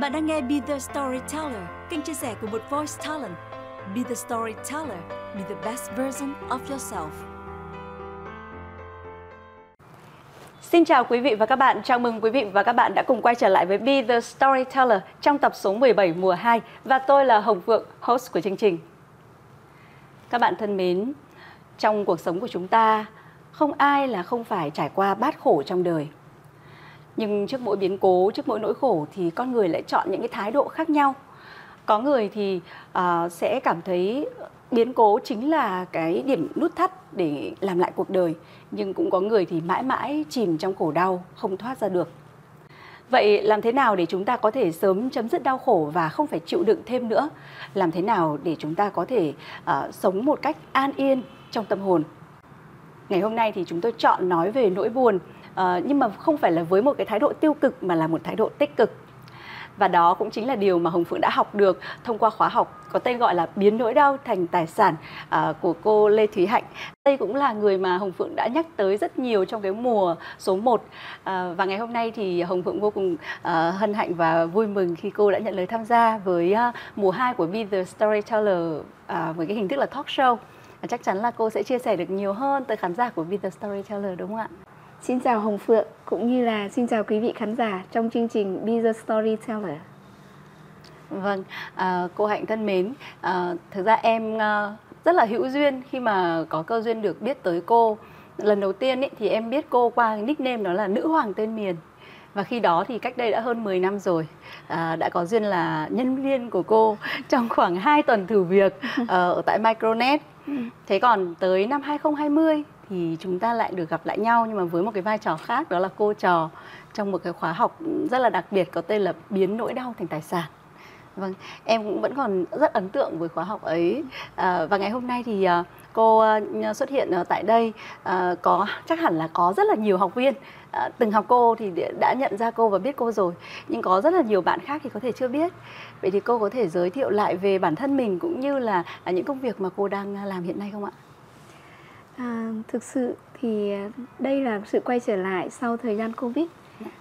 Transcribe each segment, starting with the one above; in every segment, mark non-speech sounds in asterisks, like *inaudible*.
Bạn đang nghe Be The Storyteller, kênh chia sẻ của một voice talent. Be The Storyteller, be the best version of yourself. Xin chào quý vị và các bạn, chào mừng quý vị và các bạn đã cùng quay trở lại với Be The Storyteller trong tập số 17 mùa 2 và tôi là Hồng Phượng, host của chương trình. Các bạn thân mến, trong cuộc sống của chúng ta, không ai là không phải trải qua bát khổ trong đời nhưng trước mỗi biến cố trước mỗi nỗi khổ thì con người lại chọn những cái thái độ khác nhau. Có người thì uh, sẽ cảm thấy biến cố chính là cái điểm nút thắt để làm lại cuộc đời. Nhưng cũng có người thì mãi mãi chìm trong khổ đau không thoát ra được. Vậy làm thế nào để chúng ta có thể sớm chấm dứt đau khổ và không phải chịu đựng thêm nữa? Làm thế nào để chúng ta có thể uh, sống một cách an yên trong tâm hồn? Ngày hôm nay thì chúng tôi chọn nói về nỗi buồn uh, nhưng mà không phải là với một cái thái độ tiêu cực mà là một thái độ tích cực và đó cũng chính là điều mà Hồng Phượng đã học được thông qua khóa học có tên gọi là biến nỗi đau thành tài sản uh, của cô Lê Thúy Hạnh. Đây cũng là người mà Hồng Phượng đã nhắc tới rất nhiều trong cái mùa số 1 uh, ờ, và ngày hôm nay thì Hồng Phượng vô cùng uh, hân hạnh và vui mừng khi cô đã nhận lời tham gia với uh, mùa 2 của Be the Storyteller uh, với cái hình thức là talk show. Uh, chắc chắn là cô sẽ chia sẻ được nhiều hơn tới khán giả của Be the Storyteller đúng không ạ? Xin chào Hồng Phượng cũng như là xin chào quý vị khán giả trong chương trình Be the Storyteller. Vâng, à, cô Hạnh thân mến, à, thực ra em à, rất là hữu duyên khi mà có cơ duyên được biết tới cô. Lần đầu tiên ý, thì em biết cô qua nickname đó là Nữ Hoàng Tên Miền. Và khi đó thì cách đây đã hơn 10 năm rồi à, Đã có duyên là nhân viên của cô *laughs* trong khoảng 2 tuần thử việc ở *laughs* tại Micronet Thế còn tới năm 2020 thì chúng ta lại được gặp lại nhau nhưng mà với một cái vai trò khác đó là cô trò trong một cái khóa học rất là đặc biệt có tên là biến nỗi đau thành tài sản. Vâng em cũng vẫn còn rất ấn tượng với khóa học ấy. À, và ngày hôm nay thì à, cô à, xuất hiện tại đây à, có chắc hẳn là có rất là nhiều học viên. À, từng học cô thì đã nhận ra cô và biết cô rồi nhưng có rất là nhiều bạn khác thì có thể chưa biết. Vậy thì cô có thể giới thiệu lại về bản thân mình cũng như là à, những công việc mà cô đang à, làm hiện nay không ạ? À, thực sự thì đây là sự quay trở lại sau thời gian Covid.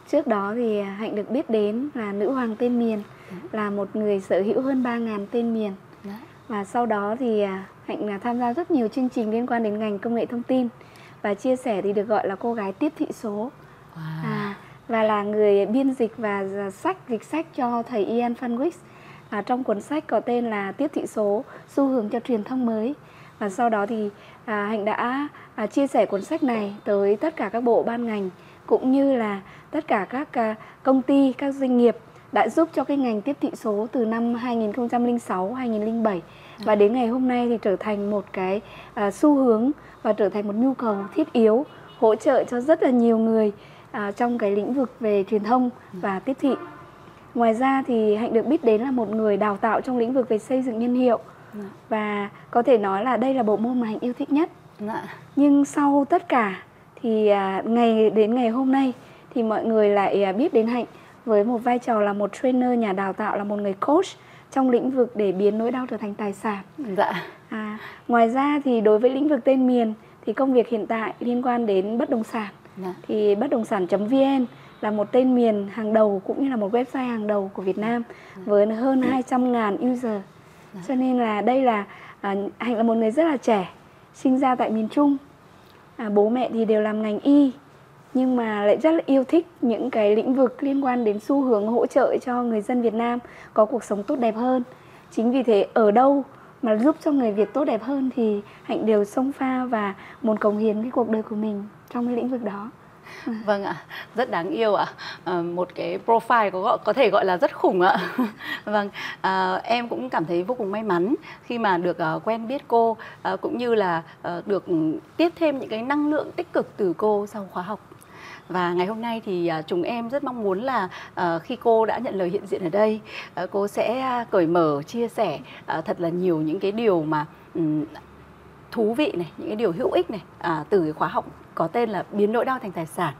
Trước đó thì Hạnh được biết đến là nữ hoàng tên miền, là một người sở hữu hơn 3.000 tên miền. Và sau đó thì à, Hạnh tham gia rất nhiều chương trình liên quan đến ngành công nghệ thông tin và chia sẻ thì được gọi là cô gái tiếp thị số. À, và là người biên dịch và sách dịch sách cho thầy Ian Fanwick. À, trong cuốn sách có tên là Tiếp thị số, xu hướng cho truyền thông mới và sau đó thì à, hạnh đã à, chia sẻ cuốn sách này tới tất cả các bộ ban ngành cũng như là tất cả các à, công ty các doanh nghiệp đã giúp cho cái ngành tiếp thị số từ năm 2006 2007 và đến ngày hôm nay thì trở thành một cái à, xu hướng và trở thành một nhu cầu thiết yếu hỗ trợ cho rất là nhiều người à, trong cái lĩnh vực về truyền thông và tiếp thị. Ngoài ra thì hạnh được biết đến là một người đào tạo trong lĩnh vực về xây dựng nhân hiệu và có thể nói là đây là bộ môn mà hạnh yêu thích nhất dạ. nhưng sau tất cả thì à, ngày đến ngày hôm nay thì mọi người lại à, biết đến hạnh với một vai trò là một trainer nhà đào tạo là một người coach trong lĩnh vực để biến nỗi đau trở thành tài sản dạ à, ngoài ra thì đối với lĩnh vực tên miền thì công việc hiện tại liên quan đến bất động sản dạ. thì bất động sản vn là một tên miền hàng đầu cũng như là một website hàng đầu của Việt Nam dạ. với hơn 200.000 user Dạ. cho nên là đây là à, hạnh là một người rất là trẻ sinh ra tại miền trung. À, bố mẹ thì đều làm ngành y nhưng mà lại rất là yêu thích những cái lĩnh vực liên quan đến xu hướng hỗ trợ cho người dân Việt Nam có cuộc sống tốt đẹp hơn. Chính vì thế ở đâu mà giúp cho người Việt tốt đẹp hơn thì hạnh đều xông pha và muốn cống hiến cái cuộc đời của mình trong cái lĩnh vực đó. *laughs* vâng ạ rất đáng yêu ạ. À, một cái profile có có thể gọi là rất khủng ạ. *laughs* Vâng à, em cũng cảm thấy vô cùng may mắn khi mà được uh, quen biết cô uh, cũng như là uh, được tiếp thêm những cái năng lượng tích cực từ cô sau khóa học. Và ngày hôm nay thì chúng em rất mong muốn là khi cô đã nhận lời hiện diện ở đây cô sẽ à, cởi mở chia sẻ thật là nhiều những cái điều mà thú vị này những cái điều hữu ích này à, từ cái khóa học có tên là biến nỗi đau thành tài sản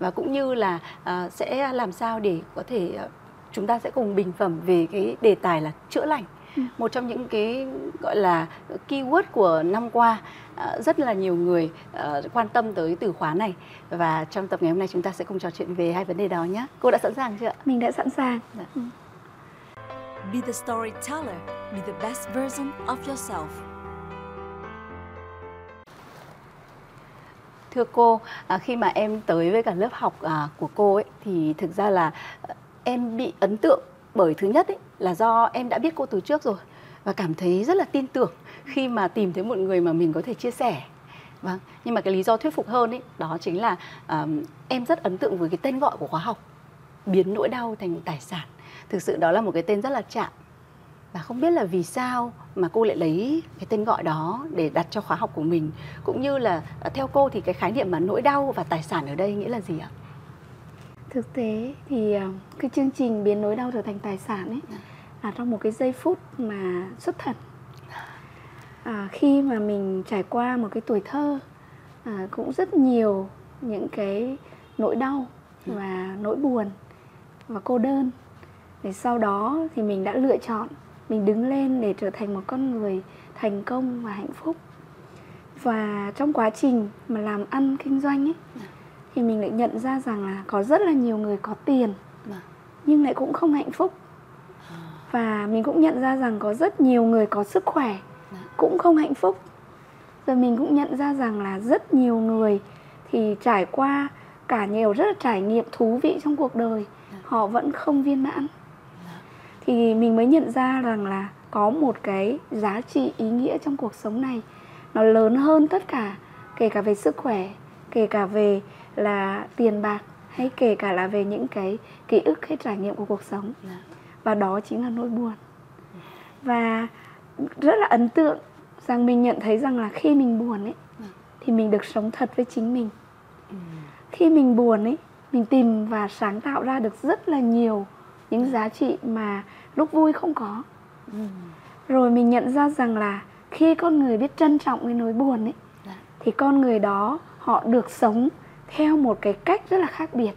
và cũng như là à, sẽ làm sao để có thể à, chúng ta sẽ cùng bình phẩm về cái đề tài là chữa lành ừ. một trong những cái gọi là keyword của năm qua à, rất là nhiều người à, quan tâm tới từ khóa này và trong tập ngày hôm nay chúng ta sẽ cùng trò chuyện về hai vấn đề đó nhé cô đã sẵn sàng chưa mình đã sẵn sàng dạ. ừ. Be the storyteller. Be the best version of yourself. Thưa cô, à, khi mà em tới với cả lớp học à, của cô ấy thì thực ra là ờ, em bị ấn tượng bởi thứ nhất ấy là do em đã biết cô từ trước rồi và cảm thấy rất là tin tưởng khi mà tìm thấy một người mà mình có thể chia sẻ. Vâng nhưng mà cái lý do thuyết phục hơn ấy đó chính là um, em rất ấn tượng với cái tên gọi của khóa học biến nỗi đau thành tài sản. Thực sự đó là một cái tên rất là chạm và không biết là vì sao mà cô lại lấy cái tên gọi đó để đặt cho khóa học của mình. Cũng như là à, theo cô thì cái khái niệm mà nỗi đau và tài sản ở đây nghĩa là gì ạ? Thực tế thì ờ, cái chương trình biến nỗi đau trở thành tài sản ấy là trong một cái giây phút mà xuất thần. À, khi mà mình trải qua một cái tuổi thơ à, cũng rất nhiều những cái nỗi đau và nỗi buồn và cô đơn. Để sau đó thì mình đã lựa chọn mình đứng lên để trở thành một con người thành công và hạnh phúc. Và trong quá trình mà làm ăn kinh doanh ấy thì mình lại nhận ra rằng là có rất là nhiều người có tiền nhưng lại cũng không hạnh phúc. Và mình cũng nhận ra rằng có rất nhiều người có sức khỏe cũng không hạnh phúc. Rồi mình cũng nhận ra rằng là rất nhiều người thì trải qua cả nhiều rất là trải nghiệm thú vị trong cuộc đời họ vẫn không viên mãn thì mình mới nhận ra rằng là có một cái giá trị ý nghĩa trong cuộc sống này. Nó lớn hơn tất cả kể cả về sức khỏe kể cả về là tiền bạc hay kể cả là về những cái ký ức hay trải nghiệm của cuộc sống. Và đó chính là nỗi buồn. Và rất là ấn tượng rằng mình nhận thấy rằng là khi mình buồn ấy thì mình được sống thật với chính mình. Khi mình buồn ấy mình tìm và sáng tạo ra được rất là nhiều những giá trị mà lúc vui không có. Rồi mình nhận ra rằng là khi con người biết trân trọng cái nỗi buồn ấy thì con người đó họ được sống theo một cái cách rất là khác biệt.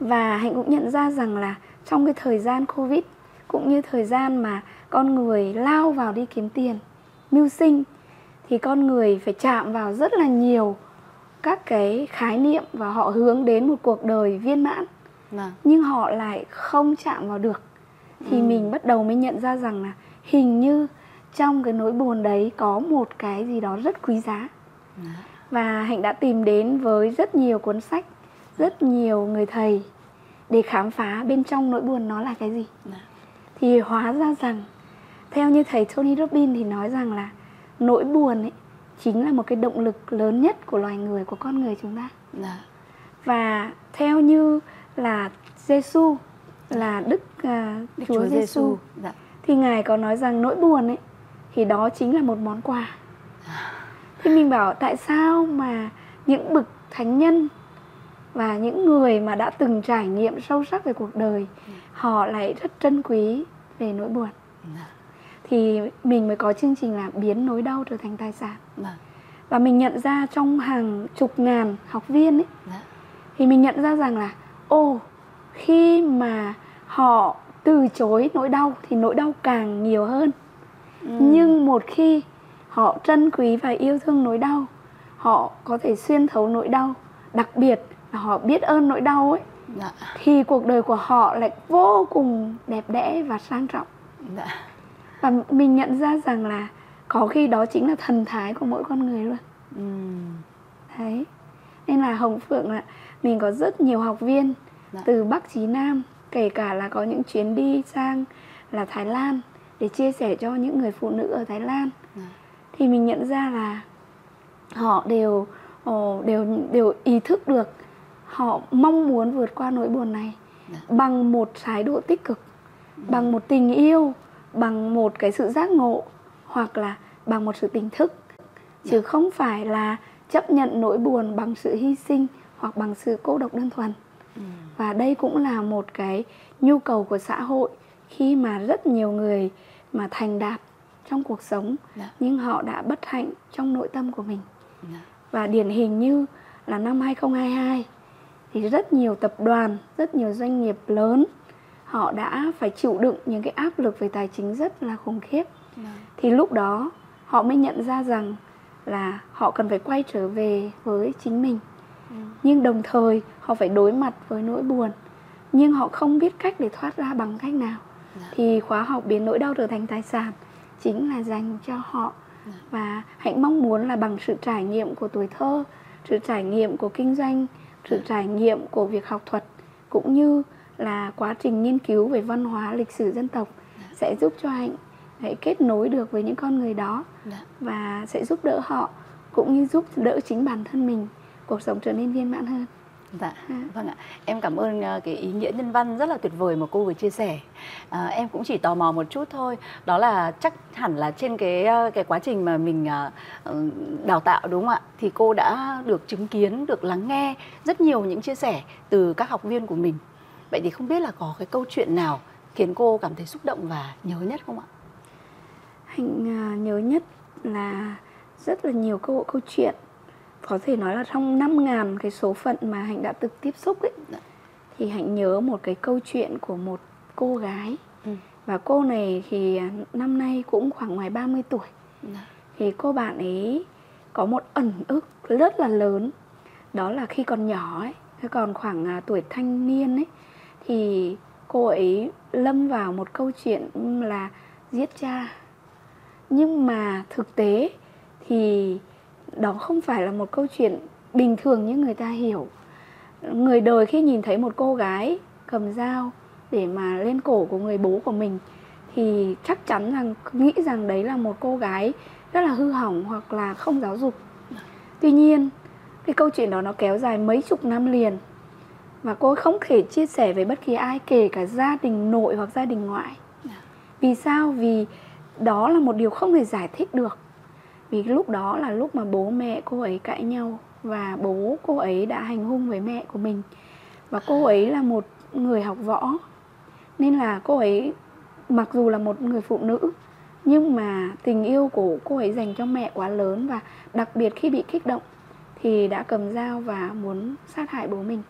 Và hạnh cũng nhận ra rằng là trong cái thời gian covid cũng như thời gian mà con người lao vào đi kiếm tiền mưu sinh thì con người phải chạm vào rất là nhiều các cái khái niệm và họ hướng đến một cuộc đời viên mãn Vâng. nhưng họ lại không chạm vào được thì ừ. mình bắt đầu mới nhận ra rằng là hình như trong cái nỗi buồn đấy có một cái gì đó rất quý giá Dạ. và hạnh đã tìm đến với rất nhiều cuốn sách rất nhiều người thầy để khám phá bên trong nỗi buồn nó là cái gì Dạ. thì hóa ra rằng theo như thầy Tony Robbins thì nói rằng là nỗi buồn ấy chính là một cái động lực lớn nhất của loài người của con người chúng ta Dạ. và theo như là Giêsu là Đức, uh, Đức Chúa, Chúa Giêsu. Dạ. thì ngài có nói rằng nỗi buồn ấy thì đó chính là một món quà thì mình bảo tại sao mà những bậc thánh nhân và những người mà đã từng trải nghiệm sâu sắc về cuộc đời họ lại rất trân quý về nỗi buồn Dạ. thì mình mới có chương trình là biến nỗi đau trở thành tài sản Vâng. và mình nhận ra trong hàng chục ngàn học viên ấy Dạ. thì mình nhận ra rằng là ô khi mà họ từ chối nỗi đau thì nỗi đau càng nhiều hơn Ừ. nhưng một khi họ trân quý và yêu thương nỗi đau họ có thể xuyên thấu nỗi đau đặc biệt là họ biết ơn nỗi đau ấy Dạ. thì cuộc đời của họ lại vô cùng đẹp đẽ và sang trọng Dạ. và mình nhận ra rằng là có khi đó chính là thần thái của mỗi con người luôn Ừm. đấy nên là hồng phượng là mình có rất nhiều học viên Dạ. từ bắc chí nam kể cả là có những chuyến đi sang là thái lan để chia sẻ cho những người phụ nữ ở thái lan Dạ. thì mình nhận ra là họ đều đều đều ý thức được họ mong muốn vượt qua nỗi buồn này Dạ. bằng một thái độ tích cực bằng một tình yêu bằng một cái sự giác ngộ hoặc là bằng một sự tỉnh thức chứ không phải là chấp nhận nỗi buồn bằng sự hy sinh hoặc bằng sự cô độc đơn thuần Ừm. và đây cũng là một cái nhu cầu của xã hội khi mà rất nhiều người mà thành đạt trong cuộc sống Dạ. nhưng họ đã bất hạnh trong nội tâm của mình Dạ. và điển hình như là năm 2022 thì rất nhiều tập đoàn, rất nhiều doanh nghiệp lớn họ đã phải chịu đựng những cái áp lực về tài chính rất là khủng khiếp. Vâng. Thì lúc đó họ mới nhận ra rằng là họ cần phải quay trở về với chính mình. Nhưng đồng thời họ phải đối mặt với nỗi buồn. Nhưng họ không biết cách để thoát ra bằng cách nào. dạ. thì khóa học biến nỗi đau trở thành tài sản chính là dành cho họ dạ. và hạnh mong muốn là bằng sự trải nghiệm của tuổi thơ sự trải nghiệm của kinh doanh sự dạ. trải nghiệm của việc học thuật cũng như là quá trình nghiên cứu về văn hóa lịch sử dân tộc sẽ giúp cho hạnh hãy kết nối được với những con người đó và sẽ giúp đỡ họ cũng như giúp đỡ chính bản thân mình cuộc sống trở nên viên mãn hơn Dạ, vâng ạ. Em cảm ơn uh, cái ý nghĩa nhân văn rất là tuyệt vời mà cô vừa chia sẻ. À, em cũng chỉ tò mò một chút thôi. Đó là chắc hẳn là trên cái uh, cái quá trình mà mình uh, đào tạo đúng không ạ? Thì cô đã được chứng kiến, được lắng nghe rất nhiều những chia sẻ từ các học viên của mình. Vậy thì không biết là có cái câu chuyện nào khiến cô cảm thấy xúc động và nhớ nhất không ạ? Hạnh nhớ nhất là rất là nhiều câu câu chuyện có thể nói là trong 5 ngàn cái số phận mà Hạnh đã từng tiếp xúc ấy dạ. thì Hạnh nhớ một cái câu chuyện của một cô gái ừ. và cô này thì năm nay cũng khoảng ngoài 30 tuổi dạ. thì cô bạn ấy có một ẩn ức rất là lớn đó là khi còn nhỏ ấy còn khoảng à, tuổi thanh niên ấy thì cô ấy lâm vào một câu chuyện là giết cha nhưng mà thực tế thì đó không phải là một câu chuyện bình thường như người ta hiểu. Người đời khi nhìn thấy một cô gái cầm dao để mà lên cổ của người bố của mình thì chắc chắn rằng nghĩ rằng đấy là một cô gái rất là hư hỏng hoặc là không giáo dục. Tuy nhiên cái câu chuyện đó nó kéo dài mấy chục năm liền và cô không thể chia sẻ với bất kỳ ai kể cả gia đình nội hoặc gia đình ngoại. Vì sao? Vì đó là một điều không thể giải thích được vì lúc đó là lúc mà bố mẹ cô ấy cãi nhau và bố cô ấy đã hành hung với mẹ của mình. Và cô ấy là một người học võ, nên là cô ấy mặc dù là một người phụ nữ, nhưng mà tình yêu của cô ấy dành cho mẹ quá lớn và đặc biệt khi bị kích động thì đã cầm dao và muốn sát hại bố mình.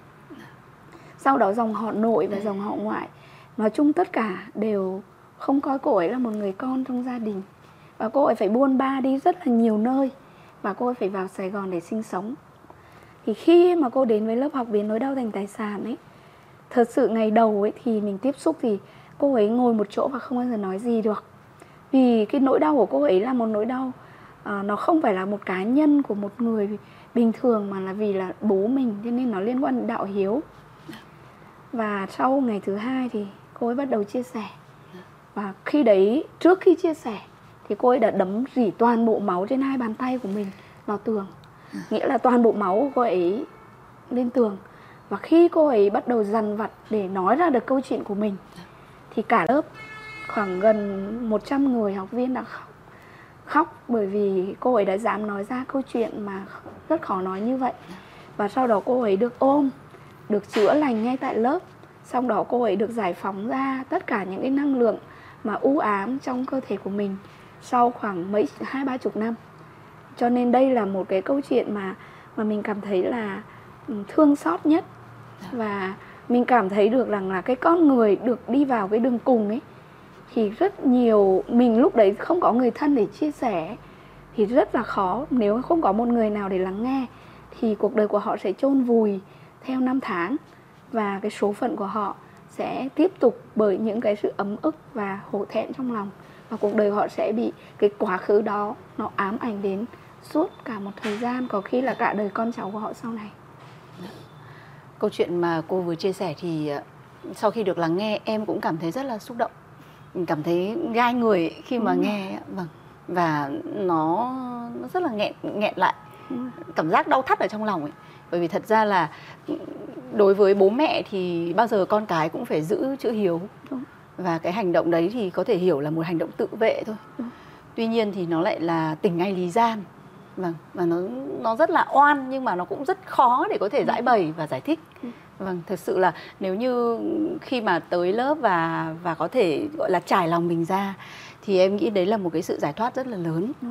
Sau đó dòng họ nội và dòng họ ngoại, nói chung tất cả đều không coi cô ấy là một người con trong gia đình và cô ấy phải buôn ba đi rất là nhiều nơi và cô ấy phải vào Sài Gòn để sinh sống. Thì khi mà cô đến với lớp học biến nỗi đau thành tài sản ấy thật sự ngày đầu ấy thì mình tiếp xúc thì cô ấy ngồi một chỗ và không bao giờ nói gì được. Vì cái nỗi đau của cô ấy là một nỗi đau à, nó không phải là một cá nhân của một người bình thường mà là vì là bố mình cho nên nó liên quan đến đạo hiếu. Và sau ngày thứ hai thì cô ấy bắt đầu chia sẻ. Và khi đấy trước khi chia sẻ thì cô ấy đã đấm rỉ toàn bộ máu trên hai bàn tay của mình vào tường. Nghĩa là toàn bộ máu của cô ấy lên tường. Và khi cô ấy bắt đầu dằn vặt để nói ra được câu chuyện của mình, thì cả lớp, khoảng gần 100 người học viên đã khóc. Khóc bởi vì cô ấy đã dám nói ra câu chuyện mà rất khó nói như vậy. Và sau đó cô ấy được ôm, được chữa lành ngay tại lớp. Sau đó cô ấy được giải phóng ra tất cả những cái năng lượng mà u ám trong cơ thể của mình sau khoảng mấy, hai, ba chục năm. Cho nên đây là một cái câu chuyện mà mà mình cảm thấy là ừ, thương xót nhất. Và mình cảm thấy được rằng là cái con người được đi vào cái đường cùng ấy, thì rất nhiều, mình lúc đấy không có người thân để chia sẻ, thì rất là khó. Nếu không có một người nào để lắng nghe, thì cuộc đời của họ sẽ chôn vùi theo năm tháng. Và cái số phận của họ sẽ tiếp tục bởi những cái sự ấm ức và hổ thẹn trong lòng và cuộc đời họ sẽ bị cái quá khứ đó nó ám ảnh đến suốt cả một thời gian có khi là cả đời con cháu của họ sau này. Câu chuyện mà cô vừa chia sẻ thì ờ, sau khi được lắng nghe em cũng cảm thấy rất là xúc động. Mình cảm thấy gai người khi mà ừ. nghe vâng. Và nó nó rất là nghẹn nghẹn lại. Ừ. cảm giác đau thắt ở trong lòng ấy. Bởi vì thật ra là đối với bố mẹ thì bao giờ con cái cũng phải giữ chữ hiếu. Đúng và cái hành động đấy thì có thể hiểu là một hành động tự vệ thôi ừ. tuy nhiên thì nó lại là tình ngay lý gian vâng và nó nó rất là oan nhưng mà nó cũng rất khó để có thể giải bày và giải thích ừ. vâng thực sự là nếu như khi mà tới lớp và và có thể gọi là trải lòng mình ra thì em nghĩ đấy là một cái sự giải thoát rất là lớn ừ.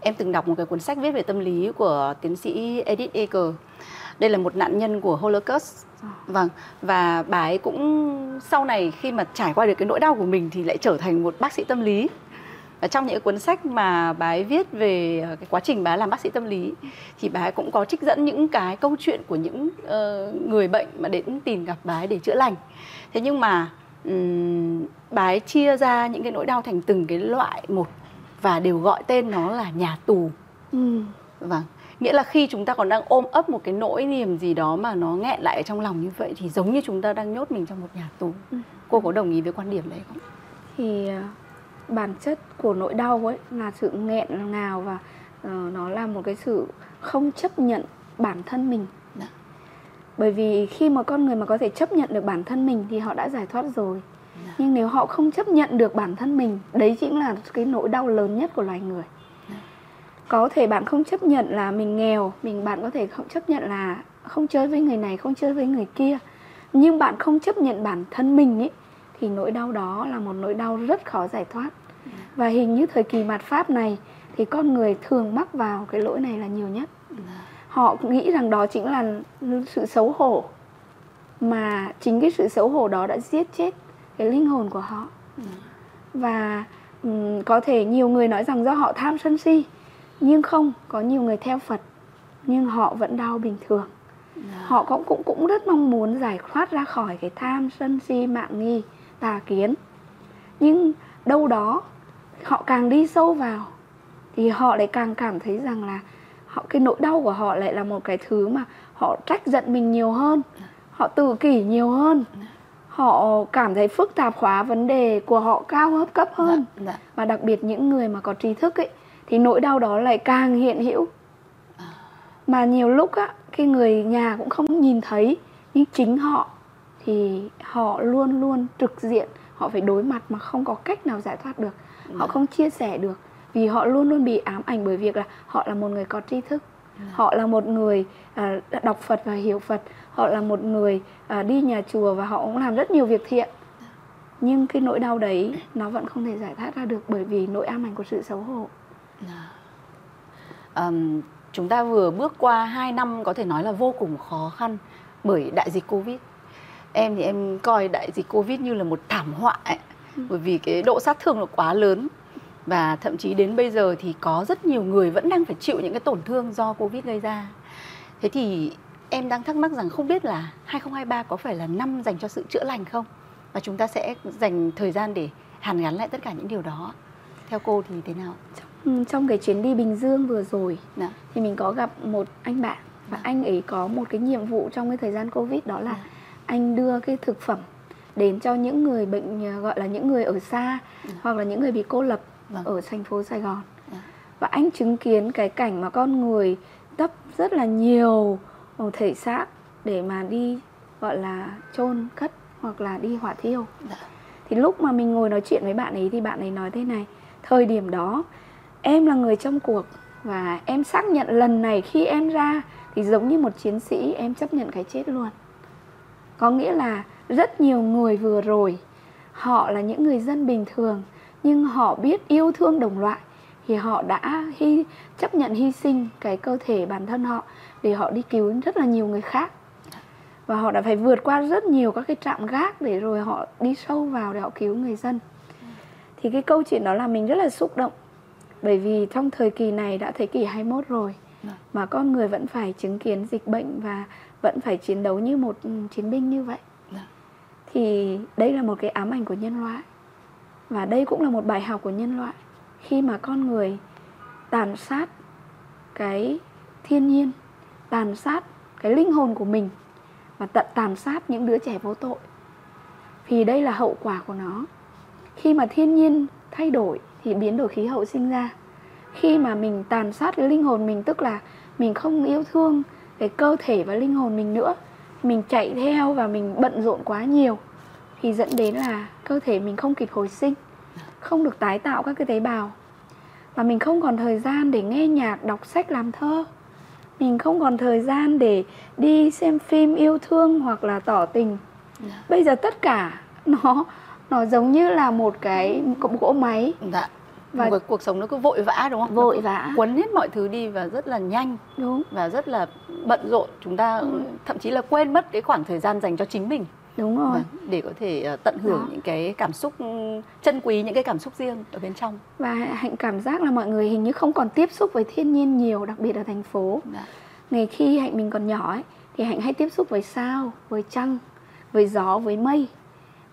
em từng đọc một cái cuốn sách viết về tâm lý của tiến sĩ Edith Eger đây là một nạn nhân của Holocaust. Vâng và bà ấy cũng sau này khi mà trải qua được cái nỗi đau của mình thì lại trở thành một bác sĩ tâm lý. Và trong những cuốn sách mà bà ấy viết về ờ, cái quá trình bà ấy làm bác sĩ tâm lý thì bà ấy cũng có trích dẫn những cái câu chuyện của những uh, người bệnh mà đến tìm gặp bà ấy để chữa lành. Thế nhưng mà um, bà ấy chia ra những cái nỗi đau thành từng cái loại một và đều gọi tên nó là nhà tù. Ừ. vâng nghĩa là khi chúng ta còn đang ôm ấp một cái nỗi niềm gì đó mà nó nghẹn lại ở trong lòng như vậy thì giống như chúng ta đang nhốt mình trong một nhà tù Ừ. cô có đồng ý với quan điểm đấy không thì à, bản chất của nỗi đau ấy là sự nghẹn ngào và ờ, nó là một cái sự không chấp nhận bản thân mình Dạ. bởi vì khi mà con người mà có thể chấp nhận được bản thân mình thì họ đã giải thoát rồi Dạ. nhưng nếu họ không chấp nhận được bản thân mình đấy chính là cái nỗi đau lớn nhất của loài người có thể bạn không chấp nhận là mình nghèo mình bạn có thể không chấp nhận là không chơi với người này không chơi với người kia. Nhưng bạn không chấp nhận bản thân mình ấy thì nỗi đau đó là một nỗi đau rất khó giải thoát. Và hình như thời kỳ mạt pháp này thì con người thường mắc vào cái lỗi này là nhiều nhất. Họ nghĩ rằng đó chính là sự xấu hổ mà chính cái sự xấu hổ đó đã giết chết cái linh hồn của họ. Và um, có thể nhiều người nói rằng do họ tham sân si nhưng không có nhiều người theo phật nhưng họ vẫn đau bình thường. Họ cũng cũng cũng rất mong muốn giải thoát ra khỏi cái tham sân si mạng nghi tà kiến. Nhưng đâu đó họ càng đi sâu vào thì họ lại càng cảm thấy rằng là họ cái nỗi đau của họ lại là một cái thứ mà họ trách giận mình nhiều hơn họ tự kỷ nhiều hơn. Họ cảm thấy phức tạp hóa vấn đề của họ cao hấp cấp hơn. dạ, dạ. và đặc biệt những người mà có trí thức ấy thì nỗi đau đó lại càng hiện hữu. Mà nhiều lúc á cái người nhà cũng không nhìn thấy nhưng chính họ thì họ luôn luôn trực diện họ phải đối mặt mà không có cách nào giải thoát được họ không chia sẻ được. Vì họ luôn luôn bị ám ảnh bởi việc là họ là một người có tri thức họ là một người à, đọc Phật và hiểu Phật họ là một người à, đi nhà chùa và họ cũng làm rất nhiều việc thiện. Nhưng cái nỗi đau đấy nó vẫn không thể giải thoát ra được bởi vì nỗi ám ảnh của sự xấu hổ Ờm, chúng ta vừa bước qua 2 năm có thể nói là vô cùng khó khăn bởi đại dịch Covid. Em thì em coi đại dịch Covid như là một thảm họa ấy. Bởi vì cái độ sát thương nó quá lớn và thậm chí đến bây giờ thì có rất nhiều người vẫn đang phải chịu những cái tổn thương do Covid gây ra. Thế thì em đang thắc mắc rằng không biết là 2023 có phải là năm dành cho sự chữa lành không? Và chúng ta sẽ dành thời gian để hàn gắn lại tất cả những điều đó. Theo cô thì thế nào? Ừ, trong cái chuyến đi Bình Dương vừa rồi Dạ. thì mình có gặp một anh bạn và anh ấy có một cái nhiệm vụ trong cái thời gian Covid đó là Dạ. anh đưa cái thực phẩm đến cho những người bệnh ờ, gọi là những người ở xa hoặc là những người bị cô lập Vâng. ở thành phố Sài Gòn. Dạ. Và anh chứng kiến cái cảnh mà con người tấp rất là nhiều thể xác để mà đi gọi là chôn cất hoặc là đi hỏa thiêu. Dạ. Thì lúc mà mình ngồi nói chuyện với bạn ấy thì bạn ấy nói thế này, thời điểm đó em là người trong cuộc và em xác nhận lần này khi em ra thì giống như một chiến sĩ em chấp nhận cái chết luôn. Có nghĩa là rất nhiều người vừa rồi họ là những người dân bình thường nhưng họ biết yêu thương đồng loại thì họ đã hy, chấp nhận hy sinh cái cơ thể bản thân họ để họ đi cứu rất là nhiều người khác. Và họ đã phải vượt qua rất nhiều các cái trạm gác để rồi họ đi sâu vào để họ cứu người dân. Thì cái câu chuyện đó là mình rất là xúc động bởi vì trong thời kỳ này đã thế kỷ 21 rồi Vâng. mà con người vẫn phải chứng kiến dịch bệnh và vẫn phải chiến đấu như một chiến binh như vậy Vâng. thì đây là một cái ám ảnh của nhân loại và đây cũng là một bài học của nhân loại khi mà con người tàn sát cái thiên nhiên tàn sát cái linh hồn của mình và tận tàn sát những đứa trẻ vô tội thì đây là hậu quả của nó khi mà thiên nhiên thay đổi thì biến đổi khí hậu sinh ra. Khi mà mình tàn sát cái linh hồn mình tức là mình không yêu thương cái cơ thể và linh hồn mình nữa mình chạy theo và mình bận rộn quá nhiều thì dẫn đến là cơ thể mình không kịp hồi sinh không được tái tạo các cái tế bào. Và mình không còn thời gian để nghe nhạc đọc sách làm thơ. Mình không còn thời gian để đi xem phim yêu thương hoặc là tỏ tình. Bây giờ tất cả nó nó giống như là một cái cỗ cỗ máy Dạ. Và- một cái cuộc sống nó cứ vội vã đúng không? vội vã quấn hết mọi thứ đi và rất là nhanh đúng và rất là bận rộn. Chúng ta Ừ. thậm chí là quên mất cái khoảng thời gian dành cho chính mình đúng rồi Vâng, để có thể ờ, tận hưởng Đó. những cái cảm xúc ừ, trân quý những cái cảm xúc riêng ở bên trong. và hạnh cảm giác là mọi người hình như không còn tiếp xúc với thiên nhiên nhiều đặc biệt ở thành phố Dạ. ngày khi hạnh mình còn nhỏ ấy thì hạnh hay tiếp xúc với sao với trăng với gió với mây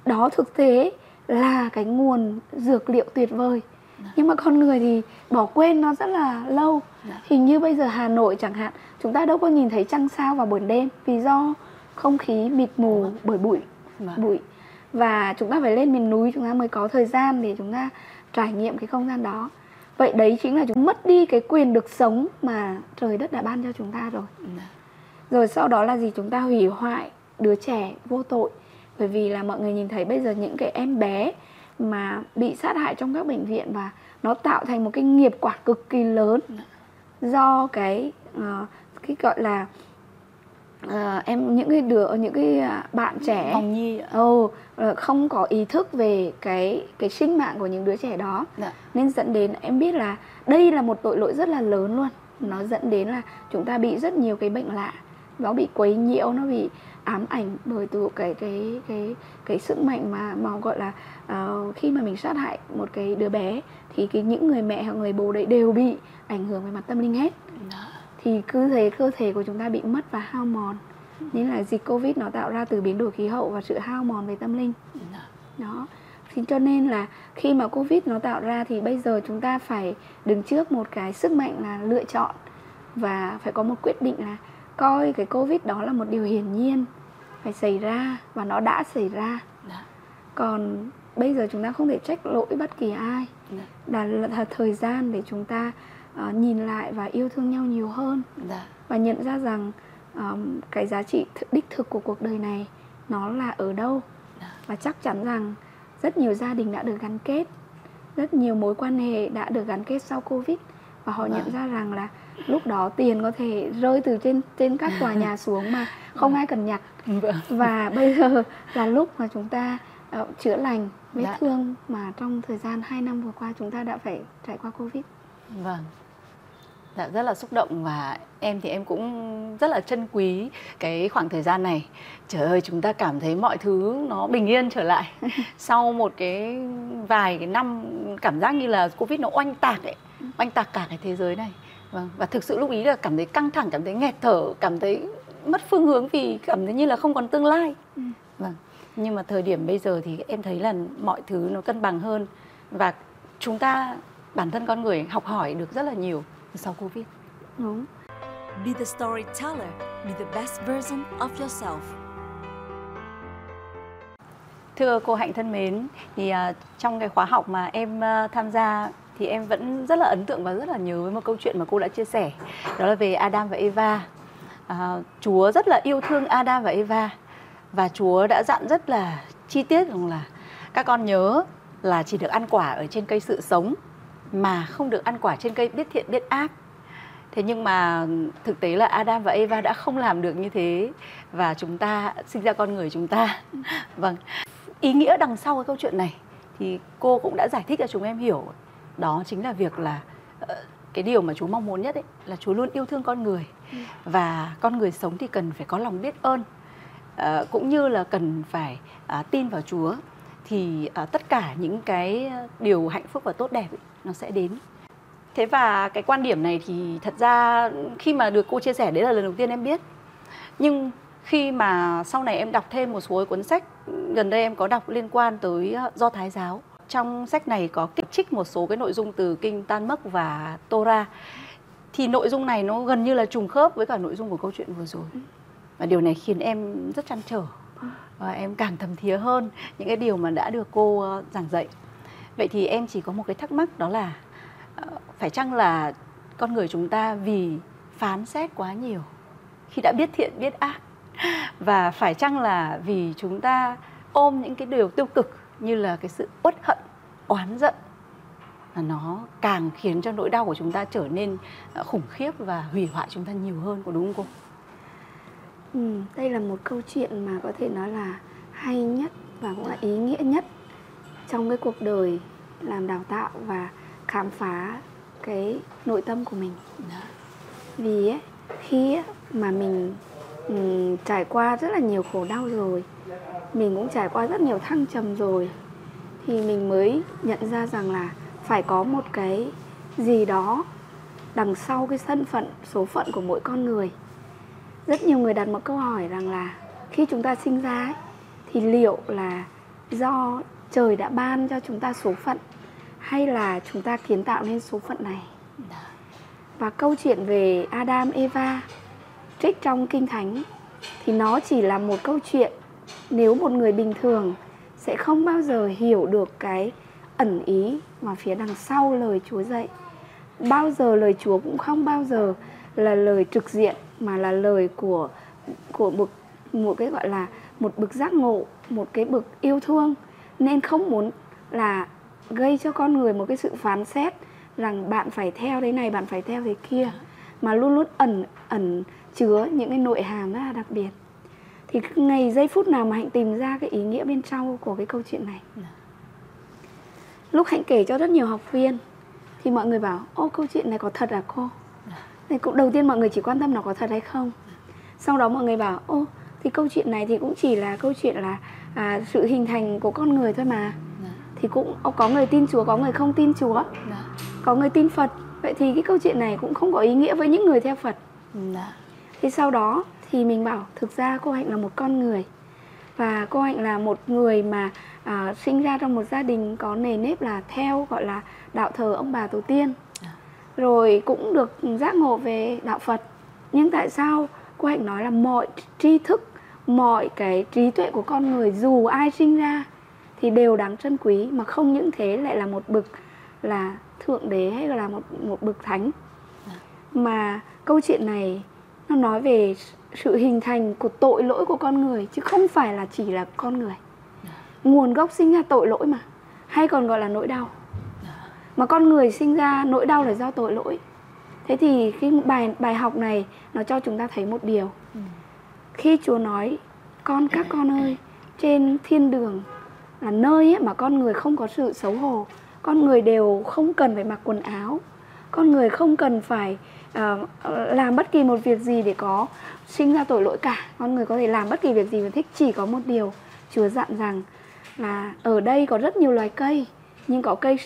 đó thực tế là cái nguồn dược liệu tuyệt vời. Nhưng mà con người thì bỏ quên nó rất là lâu. Hình như bây giờ Hà Nội chẳng hạn chúng ta đâu có nhìn thấy trăng sao vào buổi đêm vì do không khí mịt mù bởi bụi bụi và chúng ta phải lên miền núi chúng ta mới có thời gian để chúng ta trải nghiệm cái không gian đó. Vậy đấy chính là chúng mất đi cái quyền được sống mà trời đất đã ban cho chúng ta rồi. Rồi sau đó là gì? Chúng ta hủy hoại đứa trẻ vô tội bởi vì là mọi người nhìn thấy bây giờ những cái em bé mà bị sát hại trong các bệnh viện và nó tạo thành một cái nghiệp quả cực kỳ lớn do cái uh, cái gọi là uh, em những cái đứa những cái à, bạn trẻ Hồng Nhi oh, không có ý thức về cái cái sinh mạng của những đứa trẻ đó. Dạ. nên dẫn đến em biết là đây là một tội lỗi rất là lớn luôn. Nó dẫn đến là chúng ta bị rất nhiều cái bệnh lạ. Nó bị quấy nhiễu nó bị ám ảnh bởi từ cái cái cái cái sức mạnh mà mà gọi là uh, khi mà mình sát hại một cái đứa bé thì cái những người mẹ hoặc người bố đấy đều bị ảnh hưởng về mặt tâm linh hết. Thì cứ thế cơ thể của chúng ta bị mất và hao mòn. Nên là dịch covid nó tạo ra từ biến đổi khí hậu và sự hao mòn về tâm linh. Đó. Thì cho nên là khi mà covid nó tạo ra thì bây giờ chúng ta phải đứng trước một cái sức mạnh là lựa chọn và phải có một quyết định là coi cái covid đó là một điều hiển nhiên phải xảy ra và nó đã xảy ra. Dạ. còn bây giờ chúng ta không thể trách lỗi bất kỳ ai. Dạ. là, là thời gian để chúng ta uh, nhìn lại và yêu thương nhau nhiều hơn. Dạ. và nhận ra rằng um, cái giá trị đích thực của cuộc đời này nó là ở đâu. Và chắc chắn rằng rất nhiều gia đình đã được gắn kết rất nhiều mối quan hệ đã được gắn kết sau covid. Và họ nhận ra rằng là lúc đó tiền có thể rơi từ trên trên các tòa nhà *laughs* xuống mà không ai cần nhặt vâng. và bây giờ là lúc mà chúng ta uh, chữa lành vết dạ. thương mà trong thời gian 2 năm vừa qua chúng ta đã phải trải qua covid vâng Dạ, rất là xúc động và em thì em cũng rất là trân quý cái khoảng thời gian này. Trời ơi, chúng ta cảm thấy mọi thứ nó bình yên trở lại. *laughs* Sau một cái vài cái năm cảm giác như là Covid nó oanh tạc ấy, oanh tạc cả cái thế giới này. Vâng, và thực sự lúc ý là cảm thấy căng thẳng, cảm thấy nghẹt thở, cảm thấy mất phương hướng vì cảm thấy như là không còn tương lai. Ừ. Vâng. Nhưng mà thời điểm bây giờ thì em thấy là mọi thứ nó cân bằng hơn và chúng ta bản thân con người học hỏi được rất là nhiều sau Covid. Đúng. Be the storyteller, be the best version of yourself. Thưa cô Hạnh thân mến, thì uh, trong cái khóa học mà em uh, tham gia thì em vẫn rất là ấn tượng và rất là nhớ với một câu chuyện mà cô đã chia sẻ. Đó là về Adam và Eva. À, Chúa rất là yêu thương Adam và Eva và Chúa đã dặn rất là chi tiết rằng là các con nhớ là chỉ được ăn quả ở trên cây sự sống mà không được ăn quả trên cây biết thiện biết ác. Thế nhưng mà thực tế là Adam và Eva đã không làm được như thế và chúng ta sinh ra con người chúng ta. *laughs* Vâng. Ý nghĩa đằng sau cái câu chuyện này thì cô cũng đã giải thích cho chúng em hiểu đó chính là việc là ờ, cái điều mà chú mong muốn nhất ấy là chú luôn yêu thương con người. Ừ. và con người sống thì cần phải có lòng biết ơn à, cũng như là cần phải à, tin vào Chúa thì à, tất cả những cái điều hạnh phúc và tốt đẹp ấy, nó sẽ đến. Thế và cái quan điểm này thì thật ra khi mà được cô chia sẻ đấy là lần đầu tiên em biết. Nhưng khi mà sau này em đọc thêm một số cuốn sách gần đây em có đọc liên quan tới do thái giáo trong sách này có kích trích một số cái nội dung từ kinh Tan Mấc và Torah. Thì nội dung này nó gần như là trùng khớp với cả nội dung của câu chuyện vừa rồi. Và điều này khiến em rất chăn trở. Và em càng thầm thía hơn những cái điều mà đã được cô ờ, giảng dạy. Vậy thì em chỉ có một cái thắc mắc đó là ờ, phải chăng là con người chúng ta vì phán xét quá nhiều khi đã biết thiện biết ác? Và phải chăng là vì chúng ta ôm những cái điều tiêu cực như là cái sự uất hận oán giận là nó càng khiến cho nỗi đau của chúng ta trở nên ờ, khủng khiếp và hủy hoại chúng ta nhiều hơn có đúng không cô? Ừ, đây là một câu chuyện mà có thể nói là hay nhất và cũng là ý nghĩa nhất trong cái cuộc đời làm đào tạo và khám phá cái nội tâm của mình. Dạ. Vì ấy, khi ấy, mà mình um, trải qua rất là nhiều khổ đau rồi mình cũng trải qua rất nhiều thăng trầm rồi. Thì mình mới nhận ra rằng là phải có một cái gì đó đằng sau cái thân phận số phận của mỗi con người. Rất nhiều người đặt một câu hỏi rằng là khi chúng ta sinh ra ấy, thì liệu là do trời đã ban cho chúng ta số phận hay là chúng ta kiến tạo nên số phận này? Và câu chuyện về Adam Eva trích trong kinh thánh thì nó chỉ là một câu chuyện nếu một người bình thường sẽ không bao giờ hiểu được cái ẩn ý mà phía đằng sau lời Chúa dạy. Bao giờ lời Chúa cũng không bao giờ là lời trực diện mà là lời của của một một cái gọi là một bực giác ngộ, một cái bực yêu thương nên không muốn là gây cho con người một cái sự phán xét rằng bạn phải theo thế này, bạn phải theo thế kia mà luôn luôn ẩn ẩn chứa những cái nội hàm rất là đặc biệt thì ngày giây phút nào mà hạnh tìm ra cái ý nghĩa bên trong của cái câu chuyện này. Dạ. lúc hạnh kể cho rất nhiều học viên thì mọi người bảo ô câu chuyện này có thật à cô? Dạ. thì cũng đầu tiên mọi người chỉ quan tâm nó có thật hay không. Sau đó mọi người bảo ô thì câu chuyện này thì cũng chỉ là câu chuyện là à, sự hình thành của con người thôi mà. Dạ. thì cũng có người tin chúa có người không tin chúa. Có người tin phật. Vậy thì cái câu chuyện này cũng không có ý nghĩa với những người theo phật. Thì sau đó thì mình bảo thực ra cô hạnh là một con người và cô hạnh là một người mà à, sinh ra trong một gia đình có nề nếp là theo gọi là đạo thờ ông bà tổ tiên à. rồi cũng được giác ngộ về đạo phật nhưng tại sao cô hạnh nói là mọi tri thức mọi cái trí tuệ của con người dù ai sinh ra thì đều đáng trân quý mà không những thế lại là một bực là thượng đế hay là một một bực thánh à. mà câu chuyện này nó nói về sự hình thành của tội lỗi của con người, chứ không phải là chỉ là con người. Nguồn gốc sinh ra tội lỗi mà, hay còn gọi là nỗi đau. Mà con người sinh ra nỗi đau là do tội lỗi. Thế thì cái bài bài học này nó cho chúng ta thấy một điều. Khi chúa nói, con, các con ơi, trên thiên đường là nơi ấy mà con người không có sự xấu hổ, con người đều không cần phải mặc quần áo, con người không cần phải uh, làm bất kỳ một việc gì để có sinh ra tội lỗi cả. Con người có thể làm bất kỳ việc gì mà thích chỉ có một điều chúa dặn rằng là ở đây có rất nhiều loài cây nhưng có cây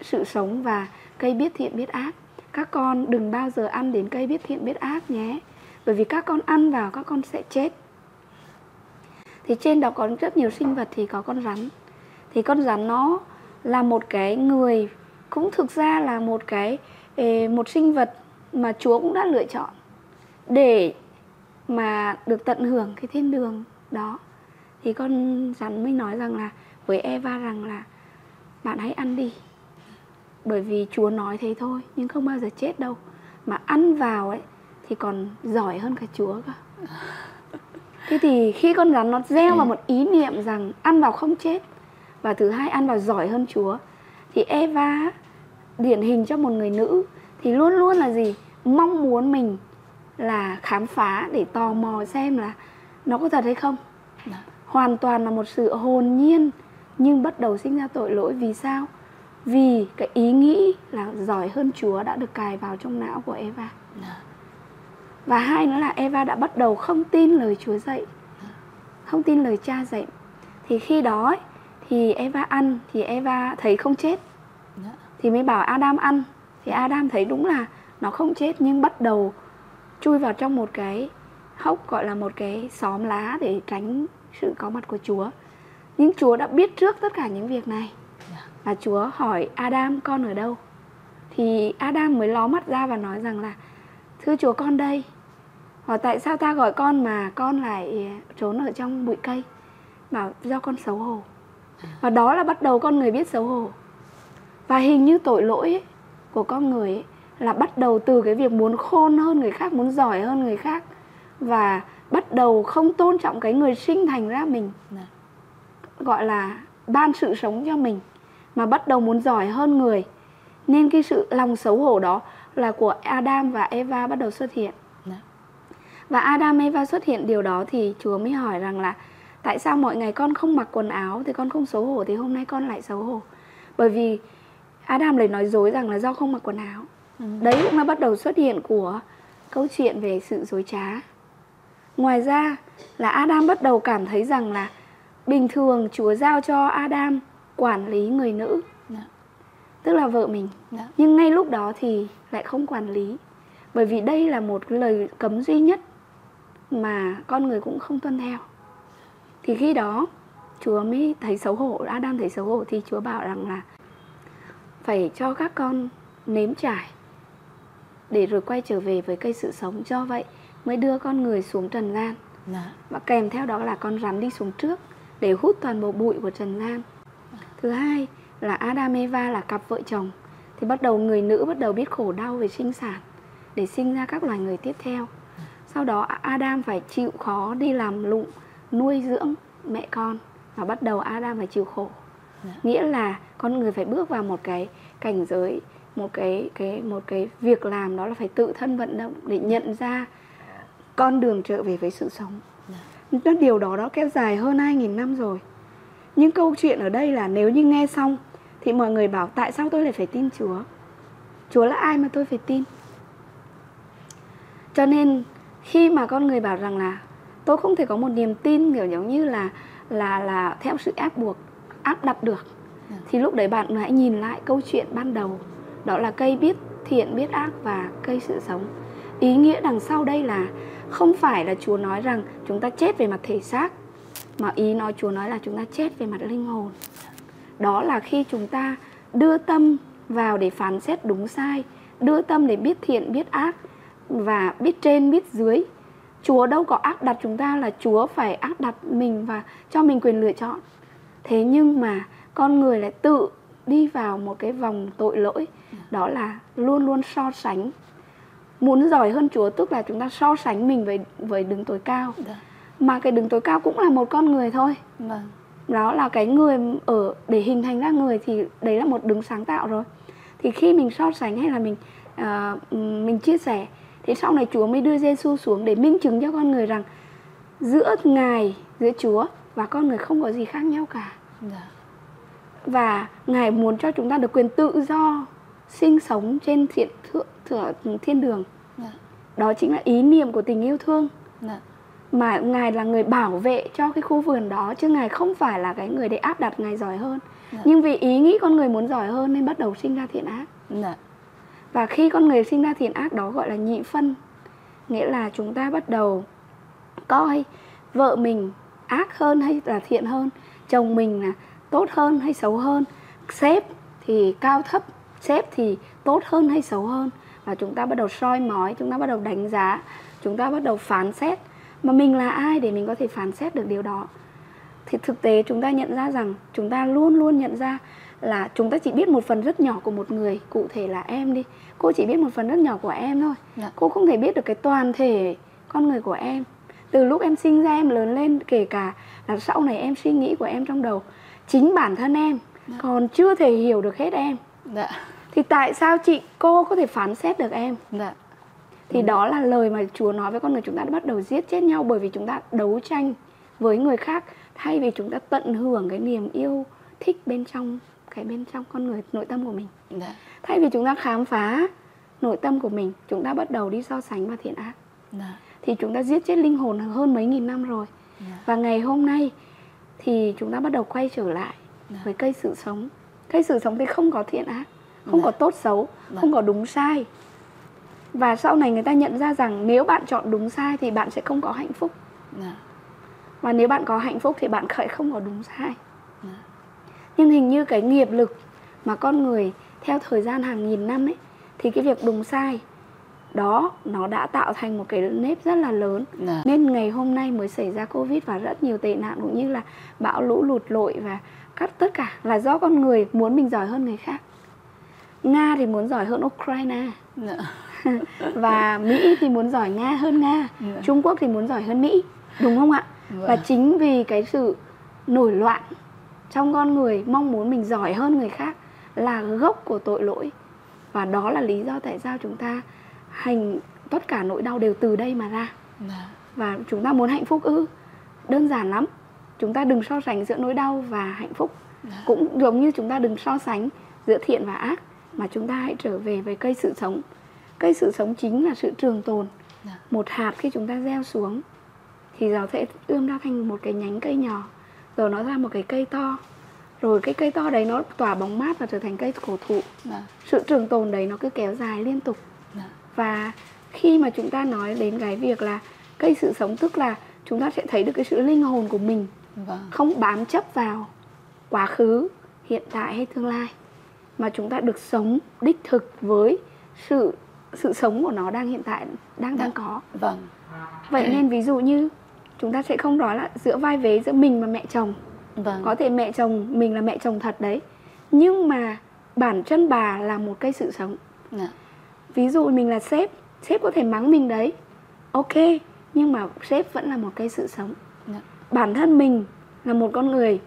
sự sống và cây biết thiện biết ác. Các con đừng bao giờ ăn đến cây biết thiện biết ác nhé bởi vì các con ăn vào các con sẽ chết. Thì trên đó có rất nhiều sinh vật thì có con rắn. Thì con rắn nó là một cái người cũng thực ra là một cái một sinh vật mà Chúa cũng đã lựa chọn để mà được tận hưởng cái thiên đường đó. Thì con rắn mới nói rằng là với Eva rằng là bạn hãy ăn đi. Bởi vì Chúa nói thế thôi nhưng không bao giờ chết đâu. Mà ăn vào ấy thì còn giỏi hơn cả Chúa cơ. *laughs* Thế thì khi con rắn nó gieo vào một ý niệm rằng ăn vào không chết và thứ hai ăn vào giỏi hơn Chúa thì Eva điển hình cho một người nữ thì luôn luôn là gì mong muốn mình là khám phá để tò mò xem là nó có thật hay không Đó. Dạ. hoàn toàn là một sự hồn nhiên nhưng bắt đầu sinh ra tội lỗi vì sao vì cái ý nghĩ là giỏi hơn chúa đã được cài vào trong não của eva Đó. Dạ. và hai nữa là eva đã bắt đầu không tin lời chúa dạy. Dạ. không tin lời cha dạy thì khi đó ấy, thì eva ăn thì eva thấy không chết thì mới bảo adam ăn thì adam thấy đúng là nó không chết nhưng bắt đầu chui vào trong một cái hốc gọi là một cái xóm lá để tránh sự có mặt của Chúa. Nhưng Chúa đã biết trước tất cả những việc này. Dạ. Và Chúa hỏi Adam con ở đâu? Thì Adam mới ló mắt ra và nói rằng là Thưa Chúa con đây. Hỏi tại sao ta gọi con mà con lại trốn ở trong bụi cây? Bảo do con xấu hổ. À. Và đó là bắt đầu con người biết xấu hổ. Và hình như tội lỗi ấy, của con người ấy, là bắt đầu từ cái việc muốn khôn hơn người khác muốn giỏi hơn người khác và bắt đầu không tôn trọng cái người sinh thành ra mình dạ. gọi là ban sự sống cho mình mà bắt đầu muốn giỏi hơn người nên cái sự lòng xấu hổ đó là của Adam và Eva bắt đầu xuất hiện dạ. và Adam Eva xuất hiện điều đó thì Chúa mới hỏi rằng là tại sao mọi ngày con không mặc quần áo thì con không xấu hổ thì hôm nay con lại xấu hổ bởi vì Adam lại nói dối rằng là do không mặc quần áo Ừ. đấy cũng là bắt đầu xuất hiện của câu chuyện về sự dối trá ngoài ra là Adam bắt đầu cảm thấy rằng là bình thường Chúa giao cho Adam quản lý người nữ Đã. Dạ. tức là vợ mình Đã. Dạ. nhưng ngay lúc đó thì lại không quản lý bởi vì đây là một lời cấm duy nhất mà con người cũng không tuân theo thì khi đó Chúa mới thấy xấu hổ Adam thấy xấu hổ thì Chúa bảo rằng là phải cho các con nếm trải. Để rồi quay trở về với cây sự sống do vậy mới đưa con người xuống trần gian. Dạ. và kèm theo đó là con rắn đi xuống trước để hút toàn bộ bụi của trần gian. Thứ hai là Adam Eva là cặp vợ chồng thì bắt đầu người nữ bắt đầu biết khổ đau về sinh sản để sinh ra các loài người tiếp theo. Sau đó Adam phải chịu khó đi làm lụng nuôi dưỡng mẹ con và bắt đầu Adam phải chịu khổ. Dạ. nghĩa là con người phải bước vào một cái cảnh giới một cái cái một cái việc làm đó là phải tự thân vận động để nhận ra con đường trở về với sự sống. Nó điều đó đó kéo dài hơn 2.000 năm rồi. Nhưng câu chuyện ở đây là nếu như nghe xong thì mọi người bảo tại sao tôi lại phải tin Chúa? Chúa là ai mà tôi phải tin? Cho nên khi mà con người bảo rằng là tôi không thể có một niềm tin kiểu giống như là là là theo sự ép buộc áp đặt được Dạ thì lúc đấy bạn hãy nhìn lại câu chuyện ban đầu. Đó là cây biết thiện, biết ác và cây sự sống. Ý nghĩa đằng sau đây là không phải là Chúa nói rằng chúng ta chết về mặt thể xác, mà ý nói Chúa nói là chúng ta chết về mặt linh hồn. Đó là khi chúng ta đưa tâm vào để phán xét đúng sai, đưa tâm để biết thiện, biết ác và biết trên, biết dưới. Chúa đâu có áp đặt chúng ta là Chúa phải áp đặt mình và cho mình quyền lựa chọn. Thế nhưng mà con người lại tự đi vào một cái vòng tội lỗi đó là luôn luôn so sánh muốn giỏi hơn Chúa tức là chúng ta so sánh mình với với đứng tối cao Dạ. mà cái đứng tối cao cũng là một con người thôi Vâng. đó là cái người ở để hình thành ra người thì đấy là một đứng sáng tạo rồi thì khi mình so sánh hay là mình à, mình chia sẻ thì sau này Chúa mới đưa Giêsu xuống để minh chứng cho con người rằng giữa ngài giữa Chúa và con người không có gì khác nhau cả Dạ. Và ngài muốn cho chúng ta được quyền tự do sinh sống trên thiện thượng, thượng thiên đường Dạ. đó chính là ý niệm của tình yêu thương Dạ. mà ngài là người bảo vệ cho cái khu vườn đó chứ ngài không phải là cái người để áp đặt ngài giỏi hơn Dạ. nhưng vì ý nghĩ con người muốn giỏi hơn nên bắt đầu sinh ra thiện ác Dạ. và khi con người sinh ra thiện ác đó gọi là nhị phân nghĩa là chúng ta bắt đầu coi vợ mình ác hơn hay là thiện hơn chồng mình là tốt hơn hay xấu hơn. Sếp thì cao thấp sếp thì tốt hơn hay xấu hơn. Và chúng ta bắt đầu soi mói chúng ta bắt đầu đánh giá chúng ta bắt đầu phán xét. Mà mình là ai để mình có thể phán xét được điều đó? Thì thực tế chúng ta nhận ra rằng chúng ta luôn luôn nhận ra là chúng ta chỉ biết một phần rất nhỏ của một người cụ thể là em đi. Cô chỉ biết một phần rất nhỏ của em thôi. Dạ. cô không thể biết được cái toàn thể con người của em. Từ lúc em sinh ra em lớn lên kể cả là sau này em suy nghĩ của em trong đầu chính bản thân em còn chưa thể hiểu được hết em Dạ. thì tại sao chị cô có thể phán xét được em Dạ. thì đó là lời mà Chúa nói với con người chúng ta đã bắt đầu giết chết nhau bởi vì chúng ta đấu tranh với người khác thay vì chúng ta tận hưởng cái niềm yêu thích bên trong cái bên trong con người nội tâm của mình Dạ. thay vì chúng ta khám phá nội tâm của mình chúng ta bắt đầu đi so sánh và thiện ác Dạ. thì chúng ta giết chết linh hồn hơn mấy nghìn năm rồi Dạ. và ngày hôm nay thì chúng ta bắt đầu quay trở lại Dạ. với cây sự sống cây sự sống thì không có thiện ác không Dạ. có tốt xấu Dạ. không có đúng sai và sau này người ta nhận ra rằng nếu bạn chọn đúng sai thì bạn sẽ không có hạnh phúc và nếu bạn có hạnh phúc thì bạn khởi không có đúng sai nhưng hình như cái nghiệp lực mà con người theo thời gian hàng nghìn năm ấy thì cái việc đúng sai đó nó đã tạo thành một cái nếp rất là lớn. Dạ. nên ngày hôm nay mới xảy ra covid và rất nhiều tệ nạn cũng như là bão lũ lụt lội và các tất cả là do con người muốn mình giỏi hơn người khác. Nga thì muốn giỏi hơn ukraine. Dạ. *laughs* và mỹ thì muốn giỏi nga hơn nga. Dạ. trung quốc thì muốn giỏi hơn mỹ đúng không ạ? Và chính vì cái sự nổi loạn trong con người mong muốn mình giỏi hơn người khác là gốc của tội lỗi. Và đó là lý do tại sao chúng ta hành tất cả nỗi đau đều từ đây mà ra. Dạ. và chúng ta muốn hạnh phúc ư? Đơn giản lắm. Chúng ta đừng so sánh giữa nỗi đau và hạnh phúc. Dạ. cũng giống như chúng ta đừng so sánh giữa thiện và ác mà chúng ta hãy trở về với cây sự sống. Cây sự sống chính là sự trường tồn. Dạ. một hạt khi chúng ta gieo xuống thì nó sẽ ươm ra thành một cái nhánh cây nhỏ. Rồi nó ra một cái cây to. Rồi cái cây to đấy nó tỏa bóng mát và trở thành cây cổ thụ. Sự trường tồn đấy nó cứ kéo dài liên tục. Và khi mà chúng ta nói đến cái việc là cây sự sống tức là chúng ta sẽ thấy được cái sự linh hồn của mình vâng. không bám chấp vào quá khứ hiện tại hay tương lai mà chúng ta được sống đích thực với sự sự sống của nó đang hiện tại đang đang có vâng vậy nên ví dụ như chúng ta sẽ không nói là giữa vai vế giữa mình và mẹ chồng vâng. có thể mẹ chồng mình là mẹ chồng thật đấy nhưng mà bản chân bà là một cây sự sống dạ. Ví dụ mình là sếp sếp có thể mắng mình đấy ok nhưng mà sếp vẫn là một cây sự sống dạ. bản thân mình là một con người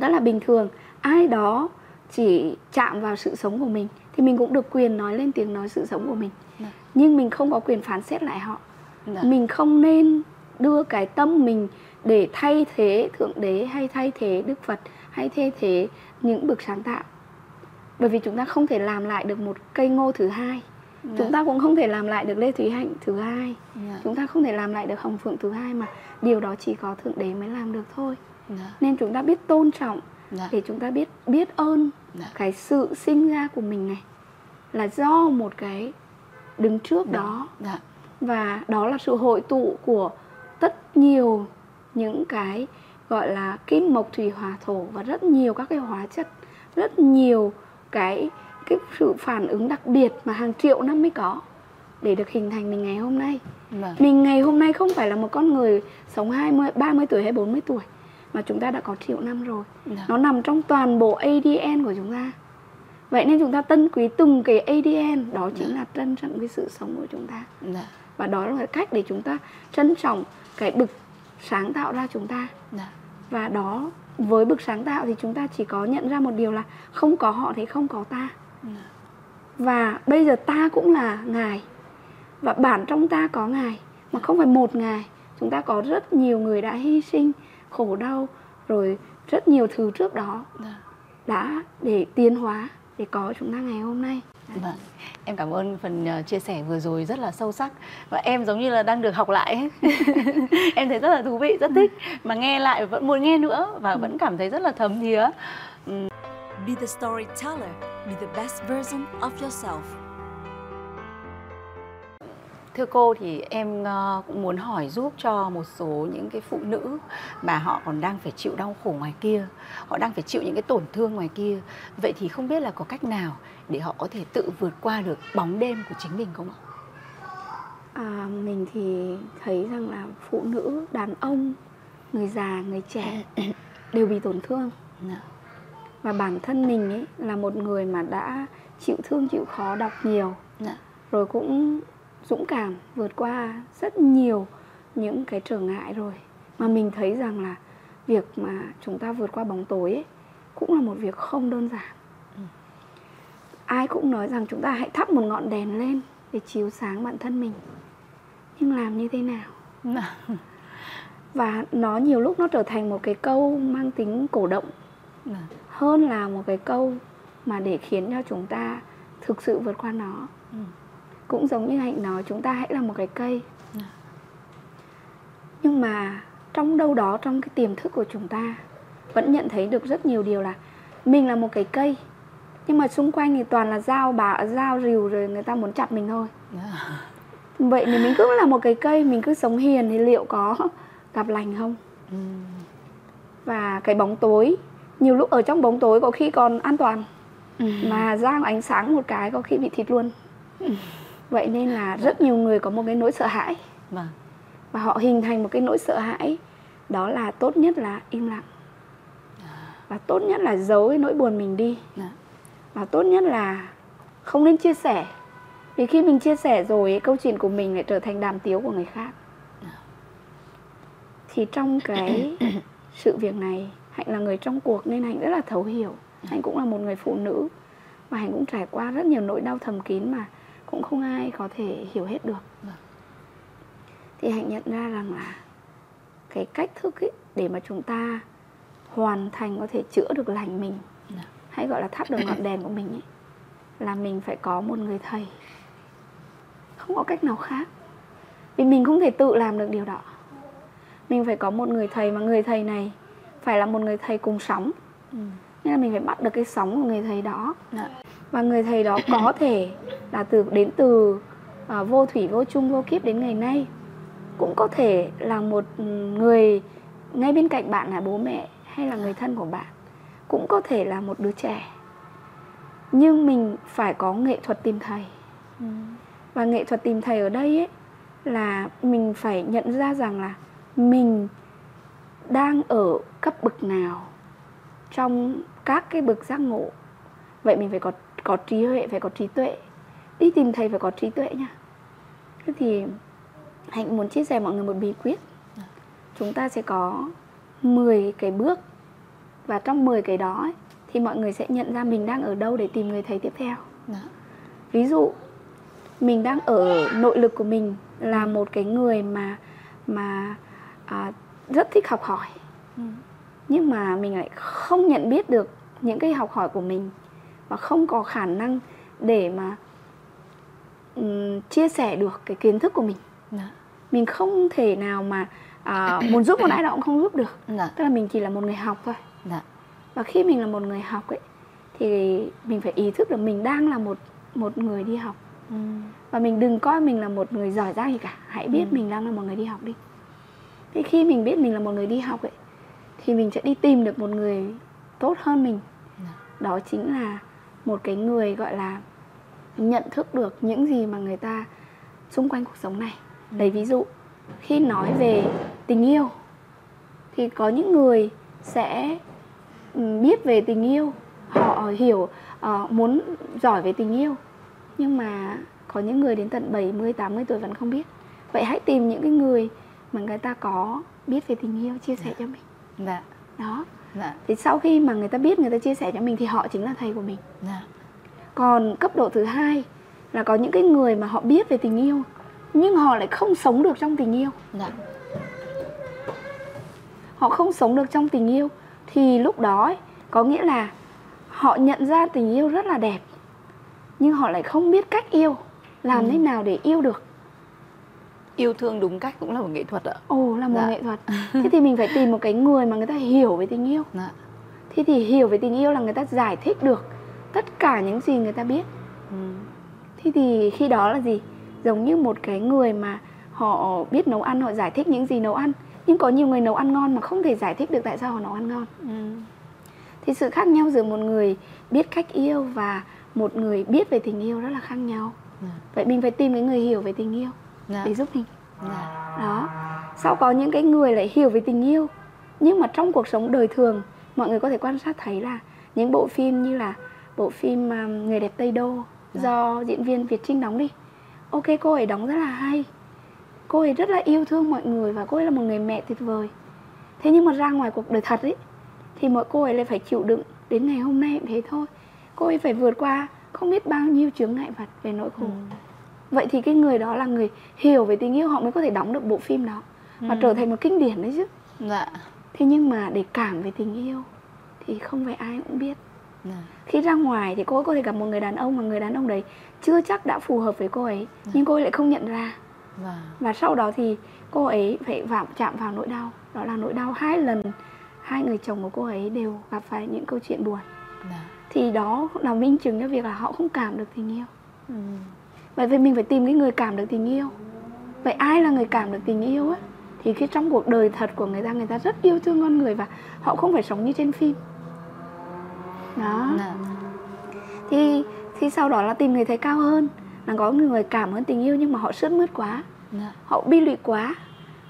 rất là bình thường ai đó chỉ chạm vào sự sống của mình thì mình cũng được quyền nói lên tiếng nói sự sống của mình dạ. nhưng mình không có quyền phán xét lại họ dạ. mình không nên đưa cái tâm mình để thay thế thượng đế hay thay thế đức phật hay thay thế những bậc sáng tạo bởi vì chúng ta không thể làm lại được một cây ngô thứ hai dạ. chúng ta cũng không thể làm lại được lê thúy hạnh thứ hai dạ. chúng ta không thể làm lại được hồng phượng thứ hai mà điều đó chỉ có thượng đế mới làm được thôi dạ. nên chúng ta biết tôn trọng dạ. để chúng ta biết biết ơn dạ. cái sự sinh ra của mình này là do một cái đứng trước dạ. đó dạ. và đó là sự hội tụ của rất nhiều những cái gọi là kim mộc thủy hỏa thổ và rất nhiều các cái hóa chất rất nhiều cái cái sự phản ứng đặc biệt mà hàng triệu năm mới có để được hình thành mình ngày hôm nay. Vâng. Mình ngày hôm nay không phải là một con người sống 20, 30 tuổi hay 40 tuổi mà chúng ta đã có triệu năm rồi. Vâng. Nó nằm trong toàn bộ ADN của chúng ta. Vậy nên chúng ta tân quý từng cái ADN đó chính vâng. là trân trọng cái sự sống của chúng ta. Vâng. Và đó là cách để chúng ta trân trọng cái bực sáng tạo ra chúng ta. Vâng. Và đó với bực sáng tạo thì chúng ta chỉ có nhận ra một điều là không có họ thì không có ta. Và bây giờ ta cũng là ngài. Và bản trong ta có ngài mà không phải một ngài. Chúng ta có rất nhiều người đã hy sinh khổ đau rồi rất nhiều thứ trước đó đã để tiến hóa để có chúng ta ngày hôm nay Vâng, em cảm ơn phần uh, chia sẻ vừa rồi rất là sâu sắc. Và em giống như là đang được học lại *laughs* em thấy rất là thú vị, rất thích. Mà nghe lại vẫn muốn nghe nữa và vẫn cảm thấy rất là thấm thía. Be the storyteller, be the best version of yourself. Thưa cô thì em uh, cũng muốn hỏi giúp cho một số những cái phụ nữ mà họ còn đang phải chịu đau khổ ngoài kia, họ đang phải chịu những cái tổn thương ngoài kia. Vậy thì không biết là có cách nào để họ có thể tự vượt qua được bóng đêm của chính mình không ạ? À, mình thì thấy rằng là phụ nữ, đàn ông, người già, người trẻ đều bị tổn thương. Dạ. Và bản thân mình ấy là một người mà đã chịu thương, chịu khó, đọc nhiều. Dạ. Rồi cũng dũng cảm vượt qua rất nhiều những cái trở ngại rồi. Mà mình thấy rằng là việc mà chúng ta vượt qua bóng tối ấy, cũng là một việc không đơn giản ai cũng nói rằng chúng ta hãy thắp một ngọn đèn lên để chiếu sáng bản thân mình. Nhưng làm như thế nào? *laughs* Và nó nhiều lúc nó trở thành một cái câu mang tính cổ động hơn là một cái câu mà để khiến cho chúng ta thực sự vượt qua nó. Ừ. cũng giống như hạnh nói chúng ta hãy là một cái cây. Nhưng mà trong đâu đó trong cái tiềm thức của chúng ta vẫn nhận thấy được rất nhiều điều là mình là một cái cây nhưng mà xung quanh thì toàn là dao bà dao rìu rồi người ta muốn chặt mình thôi yeah. Vậy thì mình cứ là một cái cây mình cứ sống hiền thì liệu có gặp lành không ừ. và cái bóng tối nhiều lúc ở trong bóng tối có khi còn an toàn ừ. mà ra ánh sáng một cái có khi bị thịt luôn ừ. *laughs* vậy nên là rất nhiều người có một cái nỗi sợ hãi vâng. và họ hình thành một cái nỗi sợ hãi đó là tốt nhất là im lặng và tốt nhất là giấu cái nỗi buồn mình đi và tốt nhất là không nên chia sẻ. Vì khi mình chia sẻ rồi câu chuyện của mình lại trở thành đàm tiếu của người khác. Thì trong cái *coughs* sự việc này hạnh là người trong cuộc nên hạnh rất là thấu hiểu. Hạnh cũng là một người phụ nữ và hạnh cũng trải qua rất nhiều nỗi đau thầm kín mà cũng không ai có thể hiểu hết được. Thì hạnh nhận ra rằng là cái cách thức ấy để mà chúng ta hoàn thành có thể chữa được lành mình hãy gọi là thắp được ngọn đèn của mình ấy, là mình phải có một người thầy. Không có cách nào khác. Vì mình không thể tự làm được điều đó. Mình phải có một người thầy mà người thầy này phải là một người thầy cùng sóng. Ừ. nên là mình phải bắt được cái sóng của người thầy đó. Đã. và người thầy đó có *coughs* thể là từ đến từ uh, vô thủy vô chung vô kiếp đến ngày nay. Cũng có thể là một người ngay bên cạnh bạn là bố mẹ hay là người thân của bạn cũng có thể là một đứa trẻ. Nhưng mình phải có nghệ thuật tìm thầy. Ừ. và nghệ thuật tìm thầy ở đây ấy là mình phải nhận ra rằng là mình đang ở cấp bậc nào trong các cái bậc giác ngộ. Vậy mình phải có có trí huệ phải có trí tuệ. Đi tìm thầy phải có trí tuệ nha. Thế thì hạnh muốn chia sẻ mọi người một bí quyết. Chúng ta sẽ có 10 cái bước và trong 10 cái đó ấy, thì mọi người sẽ nhận ra mình đang ở đâu để tìm người thầy tiếp theo Dạ. ví dụ mình đang ở nội lực của mình là một cái người mà mà à, rất thích học hỏi Ừ. nhưng mà mình lại không nhận biết được những cái học hỏi của mình và không có khả năng để mà ừm, chia sẻ được cái kiến thức của mình Dạ. mình không thể nào mà à, muốn giúp một ai đó cũng không giúp được Dạ. tức là mình chỉ là một người học thôi Dạ. và khi mình là một người học ấy thì mình phải ý thức được mình đang là một một người đi học Ừ. và mình đừng coi mình là một người giỏi giang gì cả hãy biết Ừ. mình đang là một người đi học đi thì khi mình biết mình là một người đi học ấy thì mình sẽ đi tìm được một người tốt hơn mình Dạ. đó chính là một cái người gọi là nhận thức được những gì mà người ta xung quanh cuộc sống này Ừ. lấy ví dụ khi nói về tình yêu thì có những người sẽ biết về tình yêu. Họ hiểu ờ, muốn giỏi về tình yêu. Nhưng mà có những người đến tận 70, 80 tuổi vẫn không biết. Vậy hãy tìm những cái người mà người ta có biết về tình yêu chia sẻ cho mình. Dạ. đó. Dạ. thì sau khi mà người ta biết người ta chia sẻ cho mình thì họ chính là thầy của mình. Dạ. còn cấp độ thứ hai là có những cái người mà họ biết về tình yêu nhưng họ lại không sống được trong tình yêu. Dạ. họ không sống được trong tình yêu thì lúc đó ấy, có nghĩa là họ nhận ra tình yêu rất là đẹp nhưng họ lại không biết cách yêu làm Ừ. thế nào để yêu được Yêu thương đúng cách cũng là một nghệ thuật ạ. ồ là một Dạ. nghệ thuật *laughs* thế thì mình phải tìm một cái người mà người ta hiểu về tình yêu Dạ. thế thì hiểu về tình yêu là người ta giải thích được tất cả những gì người ta biết Ừ. Thế thì khi đó là gì? Giống như một cái người mà họ biết nấu ăn, họ giải thích những gì nấu ăn Nhưng có nhiều người nấu ăn ngon mà không thể giải thích được tại sao họ nấu ăn ngon Ừ. Thì sự khác nhau giữa một người biết cách yêu và một người biết về tình yêu rất là khác nhau Dạ. Vậy mình phải tìm cái người hiểu về tình yêu Dạ. để giúp mình Dạ. Đó Sau có những cái người lại hiểu về tình yêu Nhưng mà trong cuộc sống đời thường Mọi người có thể quan sát thấy là Những bộ phim như là bộ phim um, Người đẹp Tây Đô Do diễn viên Việt Trinh đóng đi Ok cô ấy đóng rất là hay Cô ấy rất là yêu thương mọi người Và cô ấy là một người mẹ tuyệt vời Thế nhưng mà ra ngoài cuộc đời thật ấy Thì mọi cô ấy lại phải chịu đựng Đến ngày hôm nay cũng thế thôi Cô ấy phải vượt qua không biết bao nhiêu chướng ngại vật về nỗi khổ Ừ. Vậy thì cái người đó là người hiểu về tình yêu Họ mới có thể đóng được bộ phim đó Và Ừ. trở thành một kinh điển đấy chứ Dạ. Thế nhưng mà để cảm về tình yêu Thì không phải ai cũng biết Dạ. Khi ra ngoài thì cô ấy có thể gặp một người đàn ông Mà người đàn ông đấy chưa chắc đã phù hợp với cô ấy Nhưng cô ấy lại không nhận ra Dạ. Và sau đó thì cô ấy phải vào, chạm vào nỗi đau Đó là nỗi đau hai lần Hai người chồng của cô ấy đều gặp phải những câu chuyện buồn Dạ. Thì đó là minh chứng cho việc là họ không cảm được tình yêu Ừ. Vậy vì mình phải tìm cái người cảm được tình yêu Vậy ai là người cảm được tình yêu á Thì khi trong cuộc đời thật của người ta Người ta rất yêu thương con người Và họ không phải sống như trên phim Đó Dạ. Thì, thì sau đó là tìm người thầy cao hơn Là có người cảm hơn tình yêu Nhưng mà họ sướt mướt quá Dạ. Họ bi lụy quá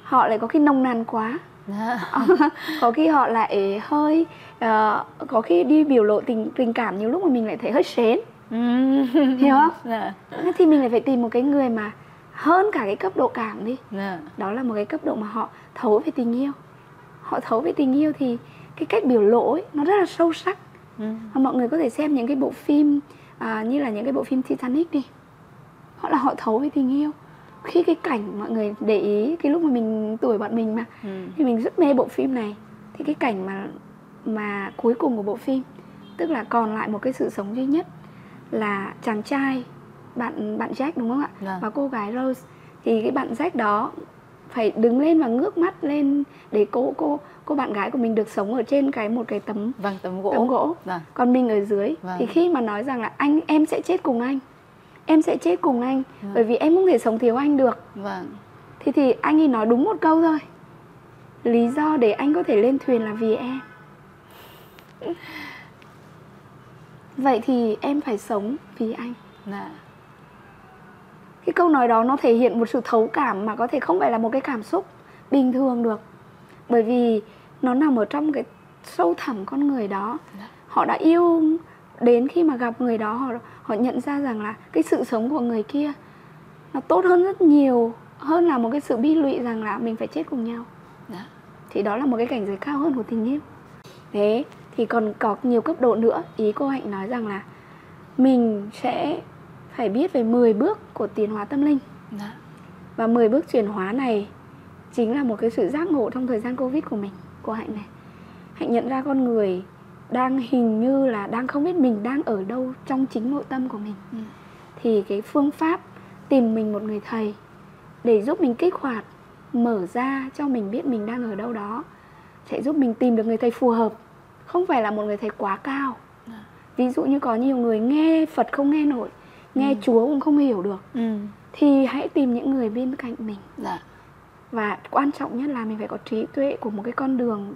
Họ lại có khi nồng nàn quá Dạ. *laughs* Có khi họ lại hơi ờ, Có khi đi biểu lộ tình tình cảm Nhiều lúc mà mình lại thấy hơi sến Ừ. Hiểu không? Dạ. Thế thì mình lại phải tìm một cái người mà hơn cả cái cấp độ cảm đi Dạ. đó là một cái cấp độ mà họ thấu về tình yêu họ thấu về tình yêu thì cái cách biểu lộ ấy, nó rất là sâu sắc Ừ. mọi người có thể xem những cái bộ phim à, như là những cái bộ phim Titanic đi họ là họ thấu về tình yêu khi cái cảnh mọi người để ý cái lúc mà mình tuổi bọn mình mà Ừ. thì mình rất mê bộ phim này thì cái cảnh mà mà cuối cùng của bộ phim tức là còn lại một cái sự sống duy nhất là chàng trai bạn bạn Jack đúng không ạ Vâng. và cô gái Rose thì cái bạn Jack đó phải đứng lên và ngước mắt lên để cô cô cô bạn gái của mình được sống ở trên cái một cái tấm Vâng, tấm gỗ. tấm gỗ Vâng. còn mình ở dưới Vâng. thì khi mà nói rằng là anh em sẽ chết cùng anh em sẽ chết cùng anh Vâng. bởi vì em không thể sống thiếu anh được. Vâng. thì thì anh ấy nói đúng một câu thôi. Lý do để anh có thể lên thuyền là vì em. Vậy thì em phải sống vì anh. Dạ. Cái câu nói đó nó thể hiện một sự thấu cảm mà có thể không phải là một cái cảm xúc bình thường được. Bởi vì nó nằm ở trong cái sâu thẳm con người đó. Dạ. họ đã yêu đến khi mà gặp người đó họ họ nhận ra rằng là cái sự sống của người kia nó tốt hơn rất nhiều hơn là một cái sự bi lụy rằng là mình phải chết cùng nhau. Dạ. Thì đó là một cái cảnh giới cao hơn của tình yêu. Thế thì còn có nhiều cấp độ nữa. Ý cô hạnh nói rằng là mình sẽ phải biết về 10 bước của tiến hóa tâm linh. Dạ. Và 10 bước chuyển hóa này chính là một cái sự giác ngộ trong thời gian Covid của mình, của Hạnh này. Hạnh nhận ra con người đang hình như là đang không biết mình đang ở đâu trong chính nội tâm của mình. Ừ. Thì cái phương pháp tìm mình một người thầy để giúp mình kích hoạt, mở ra cho mình biết mình đang ở đâu đó sẽ giúp mình tìm được người thầy phù hợp. Không phải là một người thầy quá cao. Dạ. Ví dụ như có nhiều người nghe Phật không nghe nổi, nghe Chúa cũng không hiểu được ừ thì hãy tìm những người bên cạnh mình dạ và quan trọng nhất là mình phải có trí tuệ của một cái con đường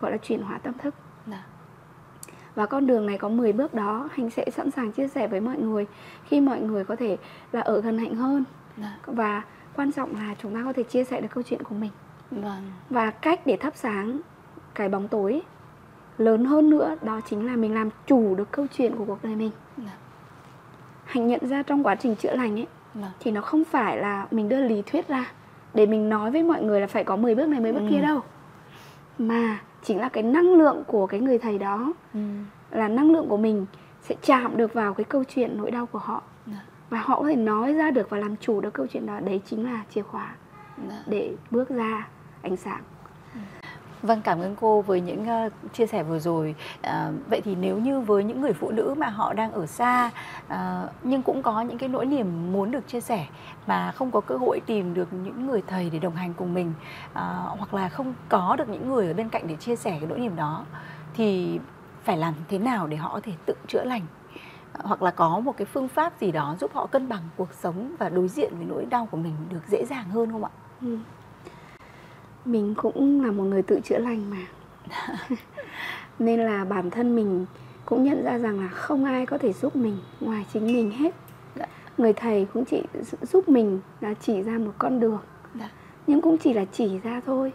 gọi là chuyển hóa tâm thức và con đường này có 10 bước đó Hạnh sẽ sẵn sàng chia sẻ với mọi người khi mọi người có thể là ở gần Hạnh hơn. Dạ. Và quan trọng là chúng ta có thể chia sẻ được câu chuyện của mình. Vâng. Và cách để thắp sáng cái bóng tối lớn hơn nữa đó chính là mình làm chủ được câu chuyện của cuộc đời mình. Dạ. Hạnh nhận ra trong quá trình chữa lành ấy vâng. thì nó không phải là mình đưa lý thuyết ra để mình nói với mọi người là phải có 10 bước này 10 bước Ừ. kia đâu. Mà chính là cái năng lượng của cái người thầy đó. Ừ. Là năng lượng của mình sẽ chạm được vào cái câu chuyện nỗi đau của họ. Dạ. Và họ có thể nói ra được và làm chủ được câu chuyện đó. Đấy chính là chìa khóa dạ. để bước ra ánh sáng Vâng, cảm ơn cô với những uh, chia sẻ vừa rồi. À, vậy thì nếu như với những người phụ nữ mà họ đang ở xa ờ, nhưng cũng có những cái nỗi niềm muốn được chia sẻ mà không có cơ hội tìm được những người thầy để đồng hành cùng mình ờ, hoặc là không có được những người ở bên cạnh để chia sẻ cái nỗi niềm đó thì phải làm thế nào để họ có thể tự chữa lành ờ, hoặc là có một cái phương pháp gì đó giúp họ cân bằng cuộc sống và đối diện với nỗi đau của mình được dễ dàng hơn không ạ? Ừ mình cũng là một người tự chữa lành mà *laughs* nên là bản thân mình cũng nhận ra rằng là không ai có thể giúp mình ngoài chính mình hết Dạ. người thầy cũng chỉ giúp mình là chỉ ra một con đường Dạ. nhưng cũng chỉ là chỉ ra thôi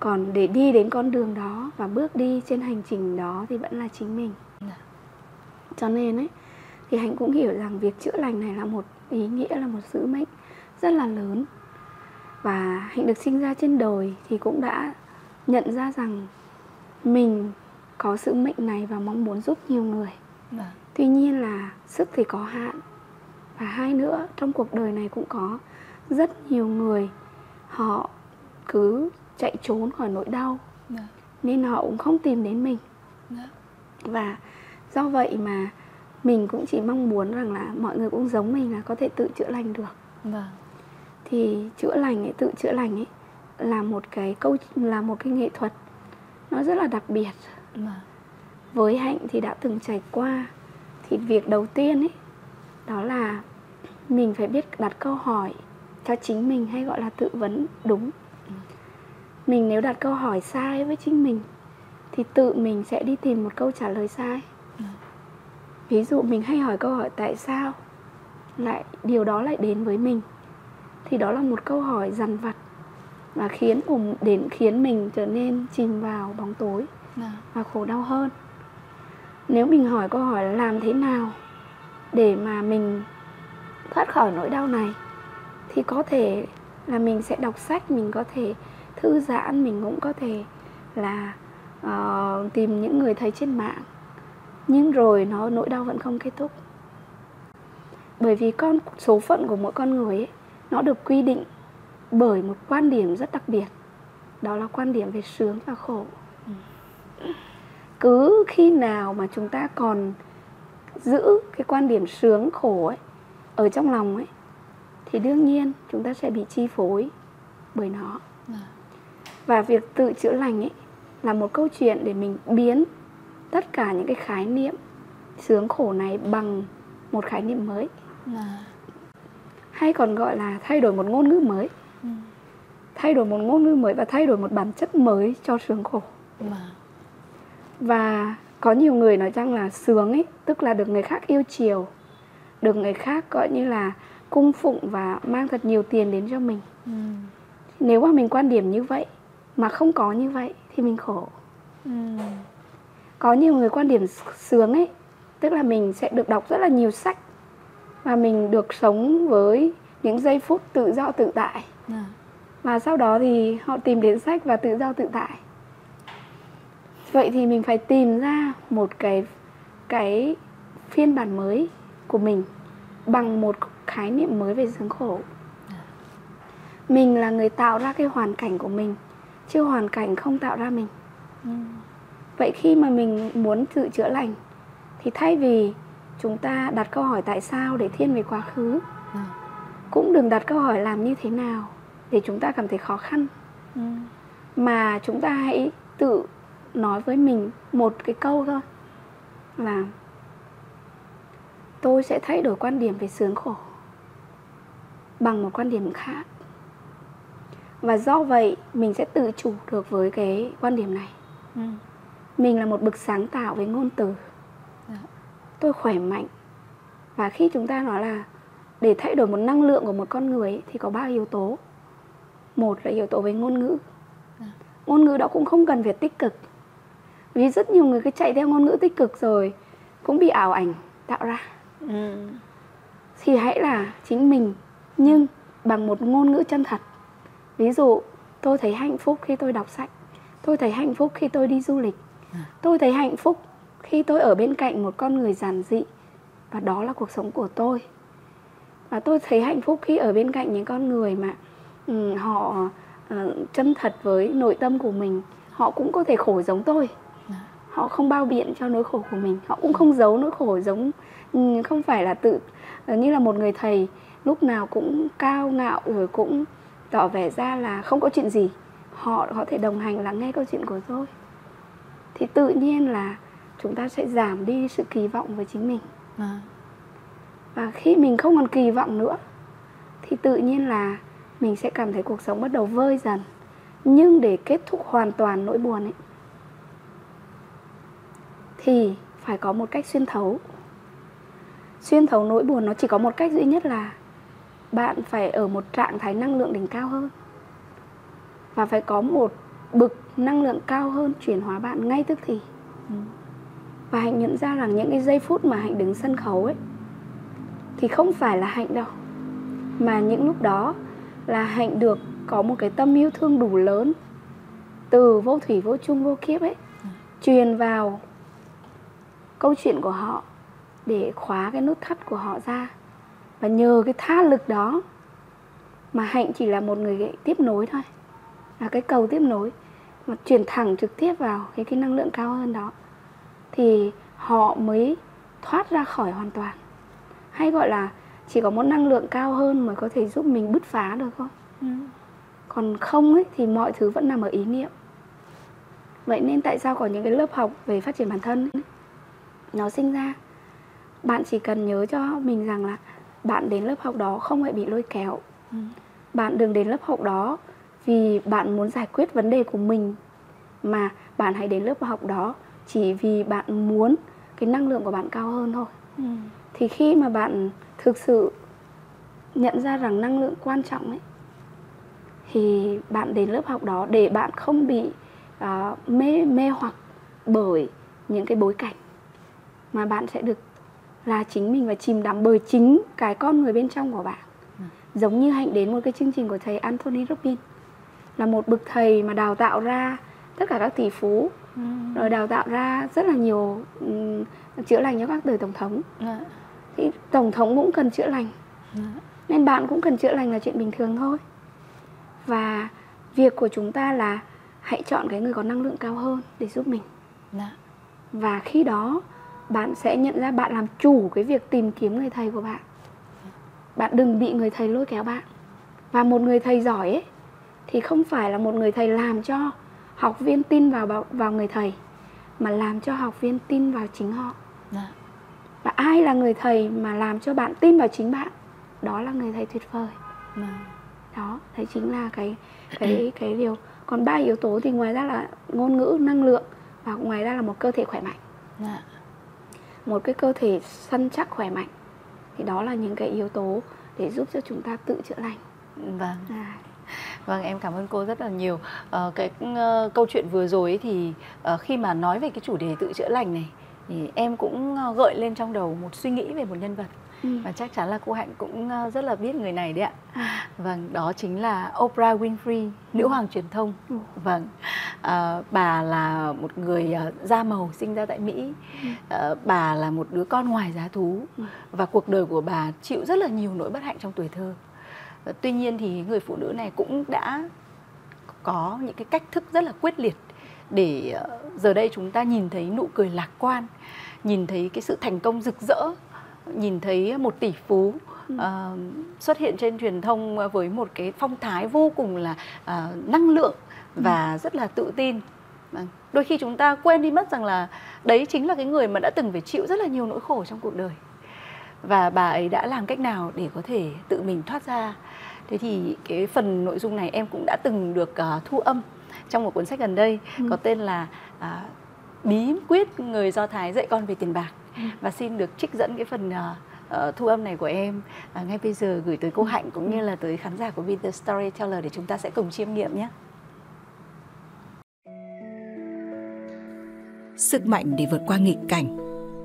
còn để đi đến con đường đó và bước đi trên hành trình đó thì vẫn là chính mình Dạ. cho nên ấy thì hạnh cũng hiểu rằng việc chữa lành này là một ý nghĩa là một sứ mệnh rất là lớn và hạnh được sinh ra trên đời thì cũng đã nhận ra rằng mình có sứ mệnh này và mong muốn giúp nhiều người Vâng. tuy nhiên là sức thì có hạn và hai nữa trong cuộc đời này cũng có rất nhiều người họ cứ chạy trốn khỏi nỗi đau Vâng. nên họ cũng không tìm đến mình Dạ. và do vậy mà mình cũng chỉ mong muốn rằng là mọi người cũng giống mình là có thể tự chữa lành được Vâng. Thì chữa lành ấy tự chữa lành ấy là một cái câu là một cái nghệ thuật. Nó rất là đặc biệt. Vâng. với hạnh thì đã từng trải qua. Thì việc đầu tiên ấy đó là mình phải biết đặt câu hỏi cho chính mình hay gọi là tự vấn đúng. Mình nếu đặt câu hỏi sai với chính mình thì tự mình sẽ đi tìm một câu trả lời sai. Ví dụ mình hay hỏi câu hỏi tại sao lại điều đó lại đến với mình thì đó là một câu hỏi dằn vặt và khiến cùng đến khiến mình trở nên chìm vào bóng tối Vâng. và khổ đau hơn. Nếu mình hỏi câu hỏi là làm thế nào để mà mình thoát khỏi nỗi đau này thì có thể là mình sẽ đọc sách mình có thể thư giãn mình cũng có thể là ờ, tìm những người thầy trên mạng. Nhưng rồi nó nỗi đau vẫn không kết thúc. Bởi vì con số phận của mỗi con người ấy, nó được quy định bởi một quan điểm rất đặc biệt đó là quan điểm về sướng và khổ cứ khi nào mà chúng ta còn giữ cái quan điểm sướng khổ ấy ở trong lòng ấy thì đương nhiên chúng ta sẽ bị chi phối bởi nó Vâng. và việc tự chữa lành ấy là một câu chuyện để mình biến tất cả những cái khái niệm sướng khổ này bằng một khái niệm mới Vâng. Hay còn gọi là thay đổi một ngôn ngữ mới Ừ. thay đổi một ngôn ngữ mới và thay đổi một bản chất mới cho sướng khổ Vâng. và có nhiều người nói rằng là sướng ấy tức là được người khác yêu chiều được người khác gọi như là cung phụng và mang thật nhiều tiền đến cho mình Ừ. nếu mà mình quan điểm như vậy mà không có như vậy thì mình khổ Ừ. có nhiều người quan điểm sướng ấy tức là mình sẽ được đọc rất là nhiều sách và mình được sống với những giây phút tự do tự tại. Dạ. và sau đó thì họ tìm đến sách và tự do tự tại. Vậy thì mình phải tìm ra một cái cái phiên bản mới của mình bằng một khái niệm mới về sướng khổ. Mình là người tạo ra cái hoàn cảnh của mình chứ hoàn cảnh không tạo ra mình. Ừ. vậy khi mà mình muốn tự chữa lành thì thay vì chúng ta đặt câu hỏi tại sao để thiên về quá khứ Dạ. cũng đừng đặt câu hỏi làm như thế nào để chúng ta cảm thấy khó khăn Ừ. mà chúng ta hãy tự nói với mình một cái câu thôi là tôi sẽ thay đổi quan điểm về sướng khổ bằng một quan điểm khác và do vậy mình sẽ tự chủ được với cái quan điểm này Ừ. mình là một bậc sáng tạo với ngôn từ. Tôi khỏe mạnh. Và khi chúng ta nói là để thay đổi một năng lượng của một con người ấy, thì có ba yếu tố. Một là yếu tố về ngôn ngữ. Dạ. ngôn ngữ đó cũng không cần phải tích cực. Vì rất nhiều người cứ chạy theo ngôn ngữ tích cực rồi cũng bị ảo ảnh tạo ra. Ừ. thì hãy là chính mình nhưng bằng một ngôn ngữ chân thật. Ví dụ tôi thấy hạnh phúc khi tôi đọc sách. Tôi thấy hạnh phúc khi tôi đi du lịch. À. tôi thấy hạnh phúc khi tôi ở bên cạnh một con người giản dị và đó là cuộc sống của tôi. Và tôi thấy hạnh phúc khi ở bên cạnh những con người mà ừ, họ ờ, chân thật với nội tâm của mình. Họ cũng có thể khổ giống tôi. Dạ. họ không bao biện cho nỗi khổ của mình. Họ cũng không giấu nỗi khổ giống ừ, không phải là tự ờ, như là một người thầy lúc nào cũng cao ngạo rồi cũng tỏ vẻ ra là không có chuyện gì. Họ có thể đồng hành lắng nghe câu chuyện của tôi. Thì tự nhiên là chúng ta sẽ giảm đi sự kỳ vọng với chính mình. Dạ. và khi mình không còn kỳ vọng nữa thì tự nhiên là mình sẽ cảm thấy cuộc sống bắt đầu vơi dần. Nhưng để kết thúc hoàn toàn nỗi buồn ấy thì phải có một cách xuyên thấu. Xuyên thấu nỗi buồn nó chỉ có một cách duy nhất là bạn phải ở một trạng thái năng lượng đỉnh cao hơn. Và phải có một bực năng lượng cao hơn chuyển hóa bạn ngay tức thì. Ừ và hạnh nhận ra rằng những cái giây phút mà hạnh đứng sân khấu ấy, thì không phải là hạnh đâu. Mà những lúc đó là hạnh được có một cái tâm yêu thương đủ lớn từ vô thủy, vô chung, vô kiếp ấy, truyền vào câu chuyện của họ để khóa cái nút thắt của họ ra. Và nhờ cái tha lực đó mà hạnh chỉ là một người tiếp nối thôi, là cái cầu tiếp nối mà truyền thẳng trực tiếp vào cái cái năng lượng cao hơn đó thì họ mới thoát ra khỏi hoàn toàn. Hay gọi là chỉ có một năng lượng cao hơn mới có thể giúp mình bứt phá được thôi Ừ. còn không ấy thì mọi thứ vẫn nằm ở ý niệm. Vậy nên tại sao có những cái lớp học về phát triển bản thân ấy, nó sinh ra? Bạn chỉ cần nhớ cho mình rằng là bạn đến lớp học đó không phải bị lôi kéo. Ừ. bạn đừng đến lớp học đó vì bạn muốn giải quyết vấn đề của mình mà bạn hãy đến lớp học đó chỉ vì bạn muốn cái năng lượng của bạn cao hơn thôi. Ừ. thì khi mà bạn thực sự nhận ra rằng năng lượng quan trọng ấy thì bạn đến lớp học đó để bạn không bị à, mê mê hoặc bởi những cái bối cảnh mà bạn sẽ được là chính mình và chìm đắm bởi chính cái con người bên trong của bạn. Giống như hạnh đến một cái chương trình của thầy Anthony Robbins là một bậc thầy mà đào tạo ra tất cả các tỷ phú Ừ. rồi đào tạo ra rất là nhiều ừm, chữa lành cho các đời tổng thống Dạ. thì tổng thống cũng cần chữa lành Dạ. nên bạn cũng cần chữa lành là chuyện bình thường thôi và việc của chúng ta là hãy chọn cái người có năng lượng cao hơn để giúp mình Dạ. và khi đó bạn sẽ nhận ra bạn làm chủ cái việc tìm kiếm người thầy của bạn bạn đừng bị người thầy lôi kéo bạn và một người thầy giỏi ấy thì không phải là một người thầy làm cho học viên tin vào vào, người thầy mà làm cho học viên tin vào chính họ Dạ. và ai là người thầy mà làm cho bạn tin vào chính bạn đó là người thầy tuyệt vời Dạ. đó đấy chính là cái cái cái điều còn ba yếu tố thì ngoài ra là ngôn ngữ năng lượng và ngoài ra là một cơ thể khỏe mạnh Dạ. một cái cơ thể săn chắc khỏe mạnh thì đó là những cái yếu tố để giúp cho chúng ta tự chữa lành Vâng. à, *laughs* Vâng em cảm ơn cô rất là nhiều. Ờ, cái ờ, câu chuyện vừa rồi ấy thì ờ, khi mà nói về cái chủ đề tự chữa lành này thì em cũng gợi lên trong đầu một suy nghĩ về một nhân vật ừ. và chắc chắn là cô Hạnh cũng rất là biết người này đấy ạ. Vâng, đó chính là Oprah Winfrey, nữ hoàng truyền thông. Ừ. Vâng, Ờ, bà là một người da màu sinh ra tại Mỹ. Ờ, bà là một đứa con ngoài giá thú Ừ. và cuộc đời của bà chịu rất là nhiều nỗi bất hạnh trong tuổi thơ. Ờ, Tuy nhiên thì người phụ nữ này cũng đã có những cái cách thức rất là quyết liệt để ờ, giờ đây chúng ta nhìn thấy nụ cười lạc quan, nhìn thấy cái sự thành công rực rỡ, nhìn thấy một tỷ phú ờ, xuất hiện trên truyền thông với một cái phong thái vô cùng là ờ, năng lượng và rất là tự tin. Đôi khi chúng ta quên đi mất rằng là đấy chính là cái người mà đã từng phải chịu rất là nhiều nỗi khổ trong cuộc đời. Và bà ấy đã làm cách nào để có thể tự mình thoát ra thế thì cái phần nội dung này em cũng đã từng được ờ, thu âm trong một cuốn sách gần đây Ừ. có tên là à, bí quyết người do thái dạy con về tiền bạc. Ừ. và xin được trích dẫn cái phần ờ, thu âm này của em à, ngay bây giờ gửi tới cô hạnh cũng như là tới khán giả của Be the Storyteller để chúng ta sẽ cùng chiêm nghiệm nhé. Sức mạnh để vượt qua nghịch cảnh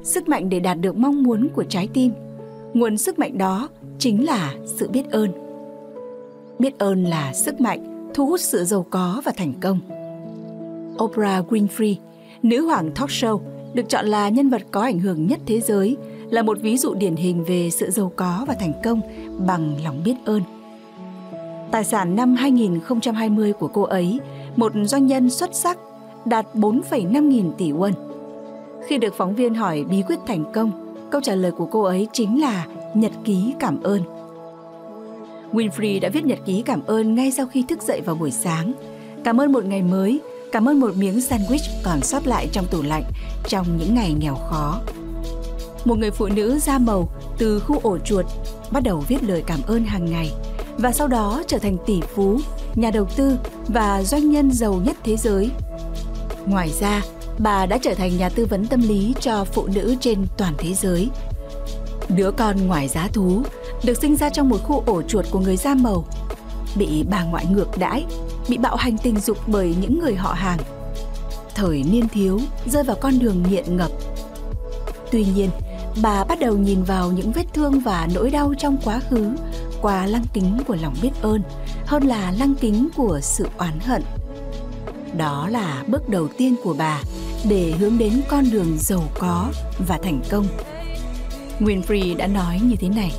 sức mạnh để đạt được mong muốn của trái tim. Nguồn sức mạnh đó chính là sự biết ơn biết ơn là sức mạnh thu hút sự giàu có và thành công oprah winfrey nữ hoàng talk show được chọn là nhân vật có ảnh hưởng nhất thế giới là một ví dụ điển hình về sự giàu có và thành công bằng lòng biết ơn Tài sản năm 2020 của cô ấy, một doanh nhân xuất sắc, đạt 4,5 nghìn tỷ won. Khi được phóng viên hỏi bí quyết thành công, câu trả lời của cô ấy chính là nhật ký cảm ơn. Winfrey đã viết nhật ký cảm ơn ngay sau khi thức dậy vào buổi sáng. Cảm ơn một ngày mới, cảm ơn một miếng sandwich còn sót lại trong tủ lạnh trong những ngày nghèo khó. Một người phụ nữ da màu từ khu ổ chuột bắt đầu viết lời cảm ơn hàng ngày và sau đó trở thành tỷ phú, nhà đầu tư và doanh nhân giàu nhất thế giới. Ngoài ra, bà đã trở thành nhà tư vấn tâm lý cho phụ nữ trên toàn thế giới. Đứa con ngoài giá thú được sinh ra trong một khu ổ chuột của người da màu, bị bà ngoại ngược đãi, bị bạo hành tình dục bởi những người họ hàng. Thời niên thiếu rơi vào con đường nghiện ngập. Tuy nhiên, bà bắt đầu nhìn vào những vết thương và nỗi đau trong quá khứ qua lăng kính của lòng biết ơn hơn là lăng kính của sự oán hận. Đó là bước đầu tiên của bà để hướng đến con đường giàu có và thành công. Winfrey đã nói như thế này: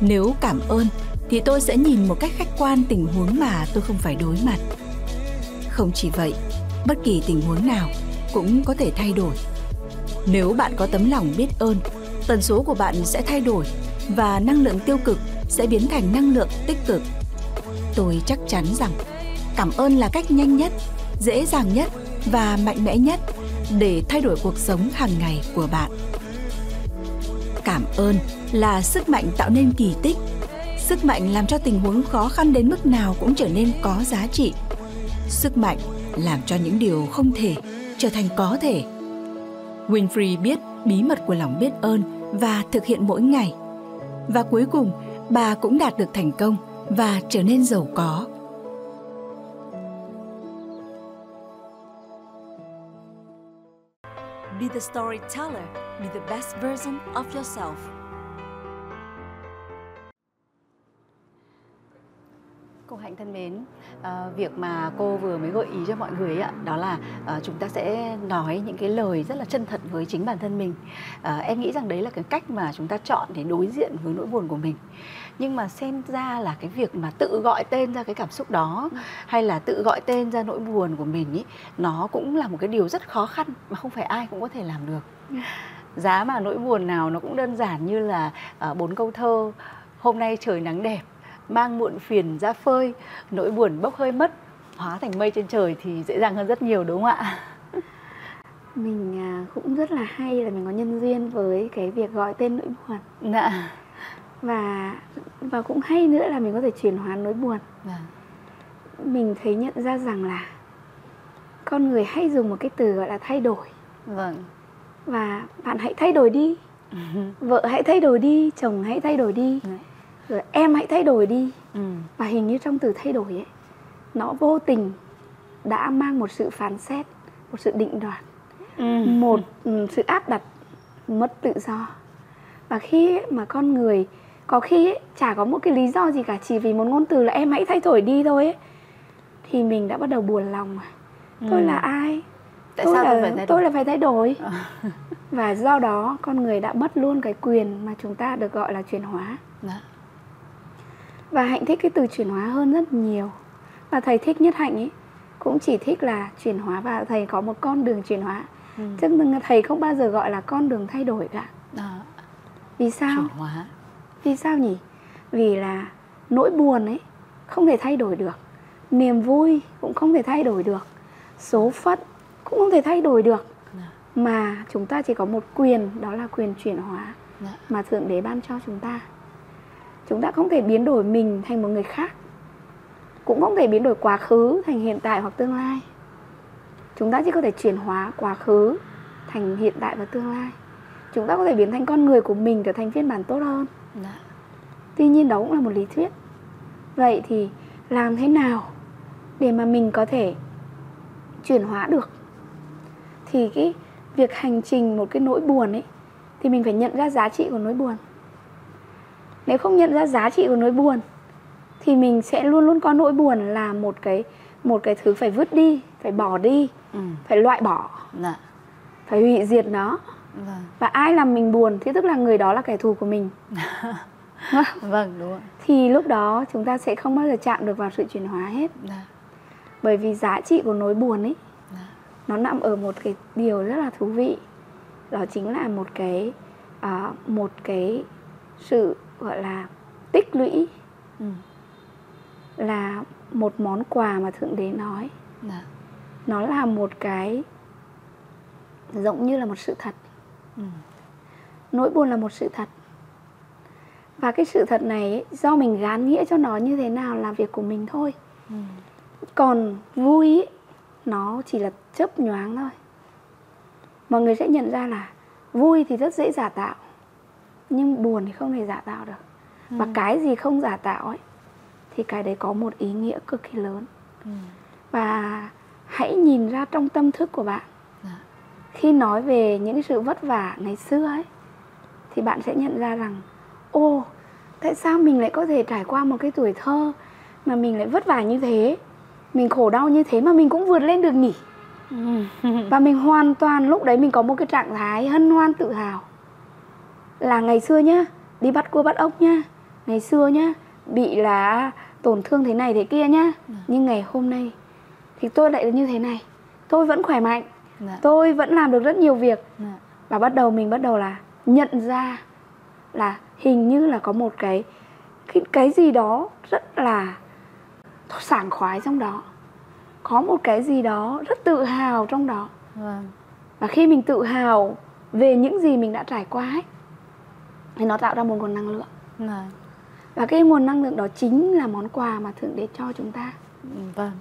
nếu cảm ơn thì tôi sẽ nhìn một cách khách quan tình huống mà tôi không phải đối mặt. Không chỉ vậy, bất kỳ tình huống nào cũng có thể thay đổi. Nếu bạn có tấm lòng biết ơn, tần số của bạn sẽ thay đổi và năng lượng tiêu cực sẽ biến thành năng lượng tích cực. Tôi chắc chắn rằng cảm ơn là cách nhanh nhất, dễ dàng nhất và mạnh mẽ nhất để thay đổi cuộc sống hàng ngày của bạn. Cảm ơn là sức mạnh tạo nên kỳ tích, sức mạnh làm cho tình huống khó khăn đến mức nào cũng trở nên có giá trị. Sức mạnh làm cho những điều không thể trở thành có thể. Winfrey biết bí mật của lòng biết ơn và thực hiện mỗi ngày. Và cuối cùng, bà cũng đạt được thành công và trở nên giàu có. Be the storyteller. Be the best version of yourself. Cô Hạnh thân mến, à, việc mà cô vừa mới gợi ý cho mọi người ạ, đó là à, chúng ta sẽ nói những cái lời rất là chân thật với chính bản thân mình. À, em nghĩ rằng đấy là cái cách mà chúng ta chọn để đối diện với nỗi buồn của mình. Nhưng mà xem ra là cái việc mà tự gọi tên ra cái cảm xúc đó hay là tự gọi tên ra nỗi buồn của mình ý, nó cũng là một cái điều rất khó khăn mà không phải ai cũng có thể làm được. Giá mà nỗi buồn nào nó cũng đơn giản như là à, bốn câu thơ hôm nay trời nắng đẹp mang muộn phiền ra phơi nỗi buồn bốc hơi mất hóa thành mây trên trời thì dễ dàng hơn rất nhiều đúng không ạ? Mình à, cũng rất là hay là mình có nhân duyên với cái việc gọi tên nỗi buồn. Dạ và và cũng hay nữa là mình có thể chuyển hóa nỗi buồn Dạ. mình thấy nhận ra rằng là con người hay dùng một cái từ gọi là thay đổi vâng và bạn hãy thay đổi đi *laughs* vợ hãy thay đổi đi chồng hãy thay đổi đi Dạ. rồi em hãy thay đổi đi ừ. và hình như trong từ thay đổi ấy nó vô tình đã mang một sự phán xét một sự định đoạt Ừ. một ừ, sự áp đặt mất tự do và khi mà con người có khi ấy, chả có một cái lý do gì cả chỉ vì một ngôn từ là em hãy thay đổi đi thôi ấy. Thì mình đã bắt đầu buồn lòng rồi. tôi Ừ. là ai? Tại tôi sao là tôi phải thay đổi? tôi là phải thay đổi. *laughs* Và do đó con người đã mất luôn cái quyền mà chúng ta được gọi là chuyển hóa. Dạ. và hạnh thích cái từ chuyển hóa hơn rất nhiều. Và thầy thích nhất hạnh ấy cũng chỉ thích là chuyển hóa và thầy có một con đường chuyển hóa. Ừ. chứ thầy không bao giờ gọi là con đường thay đổi cả. Đó. vì sao? Chuyển hóa vì sao nhỉ? Vì là nỗi buồn ấy không thể thay đổi được. Niềm vui cũng không thể thay đổi được. Số phận cũng không thể thay đổi được. Dạ. mà chúng ta chỉ có một quyền đó là quyền chuyển hóa Dạ. mà thượng đế ban cho chúng ta. Chúng ta không thể biến đổi mình thành một người khác. Cũng không thể biến đổi quá khứ thành hiện tại hoặc tương lai. Chúng ta chỉ có thể chuyển hóa quá khứ thành hiện tại và tương lai. Chúng ta có thể biến thành con người của mình trở thành phiên bản tốt hơn Dạ. tuy nhiên đó cũng là một lý thuyết vậy thì làm thế nào để mà mình có thể chuyển hóa được thì cái việc hành trình một cái nỗi buồn ấy thì mình phải nhận ra giá trị của nỗi buồn nếu không nhận ra giá trị của nỗi buồn thì mình sẽ luôn luôn coi nỗi buồn là một cái một cái thứ phải vứt đi phải bỏ đi Ừ. phải loại bỏ Dạ. phải hủy diệt nó Vâng. và ai làm mình buồn thì tức là người đó là kẻ thù của mình *laughs* Vâng đúng ạ. thì lúc đó chúng ta sẽ không bao giờ chạm được vào sự chuyển hóa hết Dạ. bởi vì giá trị của nỗi buồn ấy Dạ. nó nằm ở một cái điều rất là thú vị đó chính là một cái à, một cái sự gọi là tích lũy Ừ. là một món quà mà thượng đế nói Dạ. nó là một cái giống như là một sự thật Ừ. nỗi buồn là một sự thật và cái sự thật này ấy, do mình gán nghĩa cho nó như thế nào là việc của mình thôi Ừ. còn vui ý, nó chỉ là chớp nhoáng thôi mọi người sẽ nhận ra là vui thì rất dễ giả tạo nhưng buồn thì không thể giả tạo được và cái gì không giả tạo ấy thì cái đấy có một ý nghĩa cực kỳ lớn Ừ. và hãy nhìn ra trong tâm thức của bạn. Khi nói về những sự vất vả ngày xưa ấy thì bạn sẽ nhận ra rằng ô tại sao mình lại có thể trải qua một cái tuổi thơ mà mình lại vất vả như thế? Mình khổ đau như thế mà mình cũng vượt lên được nhỉ? *laughs* Và mình hoàn toàn lúc đấy mình có một cái trạng thái hân hoan tự hào. Là ngày xưa nhá đi bắt cua bắt ốc nhá ngày xưa nhá bị là tổn thương thế này thế kia nhá nhưng ngày hôm nay thì tôi lại như thế này tôi vẫn khỏe mạnh Dạ. tôi vẫn làm được rất nhiều việc Dạ. và bắt đầu mình bắt đầu là nhận ra là hình như là có một cái cái, cái gì đó rất là sảng khoái trong đó có một cái gì đó rất tự hào trong đó Vâng. và khi mình tự hào về những gì mình đã trải qua ấy thì nó tạo ra một nguồn năng lượng Dạ. và cái nguồn năng lượng đó chính là món quà mà thượng đế cho chúng ta Vâng.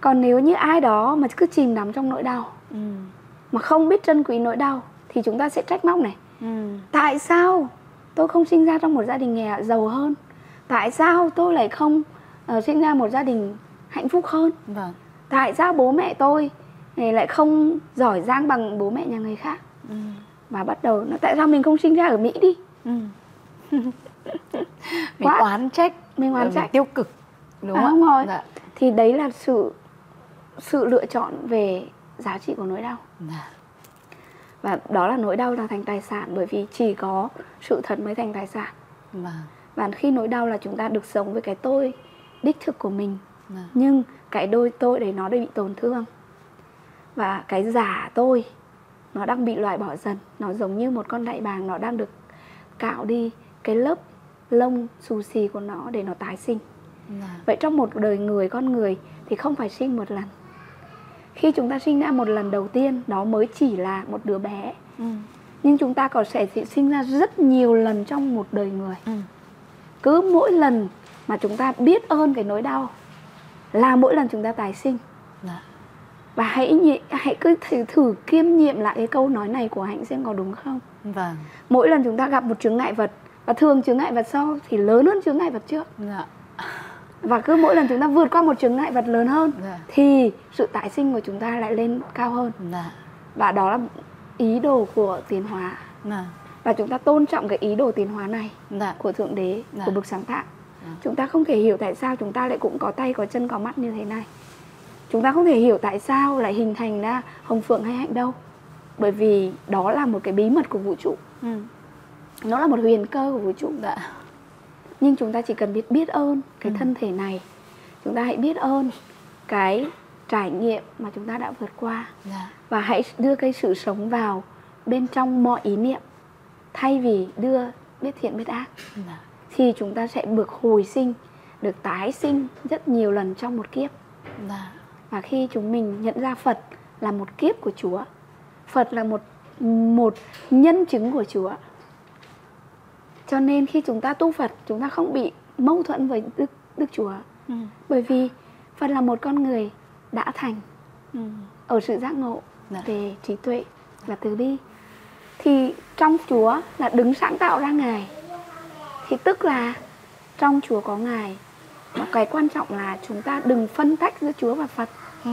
Còn nếu như ai đó mà cứ chìm đắm trong nỗi đau Ừ. mà không biết trân quý nỗi đau thì chúng ta sẽ trách móc này Ừ. tại sao tôi không sinh ra trong một gia đình nghèo giàu hơn tại sao tôi lại không ờ, sinh ra một gia đình hạnh phúc hơn Vâng. tại sao bố mẹ tôi này lại không giỏi giang bằng bố mẹ nhà người khác Ừ. và bắt đầu nó tại sao mình không sinh ra ở mỹ đi Ừ. *laughs* mình Quá- oán trách mình oán trách tiêu cực đúng À, không rồi. Dạ. thì đấy là sự sự lựa chọn về giá trị của nỗi đau Dạ. và đó là nỗi đau là thành tài sản bởi vì chỉ có sự thật mới thành tài sản Vâng. và khi nỗi đau là chúng ta được sống với cái tôi đích thực của mình Dạ. nhưng cái đôi tôi đấy nó đã bị tổn thương và cái giả tôi nó đang bị loại bỏ dần nó giống như một con đại bàng nó đang được cạo đi cái lớp lông xù xì của nó để nó tái sinh Dạ. vậy trong một đời người con người thì không phải sinh một lần khi chúng ta sinh ra một lần đầu tiên nó mới chỉ là một đứa bé Ừ. nhưng chúng ta còn sẽ sinh ra rất nhiều lần trong một đời người Ừ. cứ mỗi lần mà chúng ta biết ơn cái nỗi đau là mỗi lần chúng ta tái sinh Dạ. và hãy nhị, hãy cứ thử, thử kiêm nhiệm lại cái câu nói này của hạnh xem có đúng không Vâng. mỗi lần chúng ta gặp một chướng ngại vật và thường chướng ngại vật sau thì lớn hơn chướng ngại vật trước Dạ. Và cứ mỗi lần chúng ta vượt qua một chướng ngại vật lớn hơn Dạ. thì sự tái sinh của chúng ta lại lên cao hơn Dạ. và đó là ý đồ của tiến hóa Dạ. và chúng ta tôn trọng cái ý đồ tiến hóa này Dạ. của thượng đế Dạ. của bậc sáng tạo Dạ. chúng ta không thể hiểu tại sao chúng ta lại cũng có tay có chân có mắt như thế này chúng ta không thể hiểu tại sao lại hình thành ra hồng phượng hay hạnh đâu bởi vì đó là một cái bí mật của vũ trụ Ừ. nó là một huyền cơ của vũ trụ Dạ. Nhưng chúng ta chỉ cần biết biết ơn cái Ừ. thân thể này chúng ta hãy biết ơn cái trải nghiệm mà chúng ta đã vượt qua Dạ. và hãy đưa cái sự sống vào bên trong mọi ý niệm thay vì đưa biết thiện biết ác Dạ. thì chúng ta sẽ được hồi sinh được tái sinh rất nhiều lần trong một kiếp Dạ. và khi chúng mình nhận ra Phật là một kiếp của Chúa Phật là một một nhân chứng của Chúa cho nên khi chúng ta tu Phật chúng ta không bị mâu thuẫn với Đức Đức Chúa Ừ. bởi vì Phật là một con người đã thành Ừ. ở sự giác ngộ Dạ. về trí tuệ và từ bi thì trong Chúa là đứng sáng tạo ra Ngài thì tức là trong Chúa có Ngài và cái quan trọng là chúng ta đừng phân tách giữa Chúa và Phật Ừ.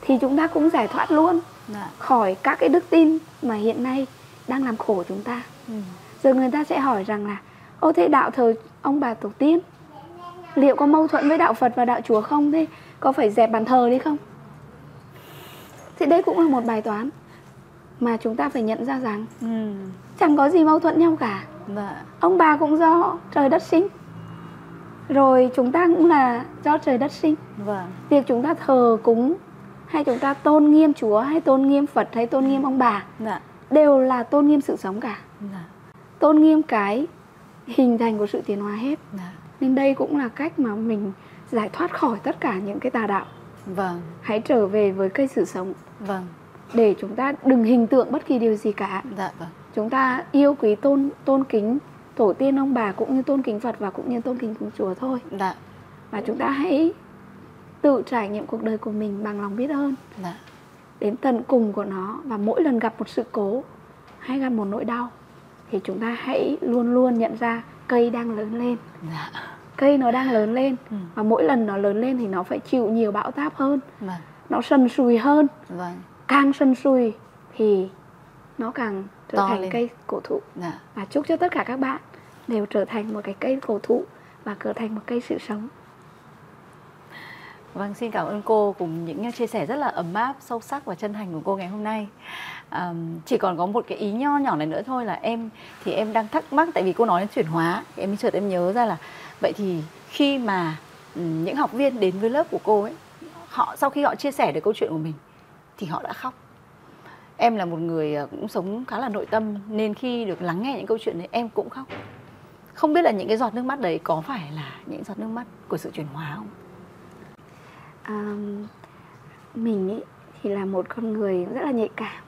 thì chúng ta cũng giải thoát luôn Dạ. khỏi các cái đức tin mà hiện nay đang làm khổ chúng ta Ừ. rồi người ta sẽ hỏi rằng là ô thế đạo thờ ông bà tổ tiên liệu có mâu thuẫn với đạo Phật và đạo Chúa không thế có phải dẹp bàn thờ đi không thì đây cũng là một bài toán mà chúng ta phải nhận ra rằng Ừ. chẳng có gì mâu thuẫn nhau cả Dạ. ông bà cũng do trời đất sinh rồi chúng ta cũng là do trời đất sinh Vâng. việc chúng ta thờ cúng hay chúng ta tôn nghiêm Chúa hay tôn nghiêm Phật hay tôn nghiêm ông bà Dạ. đều là tôn nghiêm sự sống cả Dạ. Tôn nghiêm cái hình thành của sự tiến hóa hết Dạ. nên đây cũng là cách mà mình giải thoát khỏi tất cả những cái tà đạo Vâng. hãy trở về với cây sự sống Vâng. để chúng ta đừng hình tượng bất kỳ điều gì cả Dạ vâng. chúng ta yêu quý tôn tôn kính tổ tiên ông bà cũng như tôn kính Phật và cũng như tôn kính của Chúa thôi Dạ. và chúng ta hãy tự trải nghiệm cuộc đời của mình bằng lòng biết ơn Dạ. đến tận cùng của nó và mỗi lần gặp một sự cố hay gặp một nỗi đau thì chúng ta hãy luôn luôn nhận ra cây đang lớn lên Dạ. cây nó đang lớn lên Ừ. và mỗi lần nó lớn lên thì nó phải chịu nhiều bão táp hơn Vâng. nó sần sùi hơn Vâng. càng sần sùi thì nó càng trở To thành lên. cây cổ thụ Dạ. và chúc cho tất cả các bạn đều trở thành một cái cây cổ thụ và trở thành một cây sự sống Vâng, xin cảm ơn cô cùng những à, chia sẻ rất là ấm áp, sâu sắc và chân thành của cô ngày hôm nay. À, chỉ còn có một cái ý nho nhỏ này nữa thôi là em thì em đang thắc mắc tại vì cô nói đến chuyển hóa, em chợt em nhớ ra là vậy thì khi mà những học viên đến với lớp của cô ấy, họ sau khi họ chia sẻ được câu chuyện của mình thì họ đã khóc. Em là một người à, cũng sống khá là nội tâm nên khi được lắng nghe những câu chuyện đấy em cũng khóc. Không biết là những cái giọt nước mắt đấy có phải là những giọt nước mắt của sự chuyển hóa không? À, mình ý, thì là một con người rất là nhạy cảm.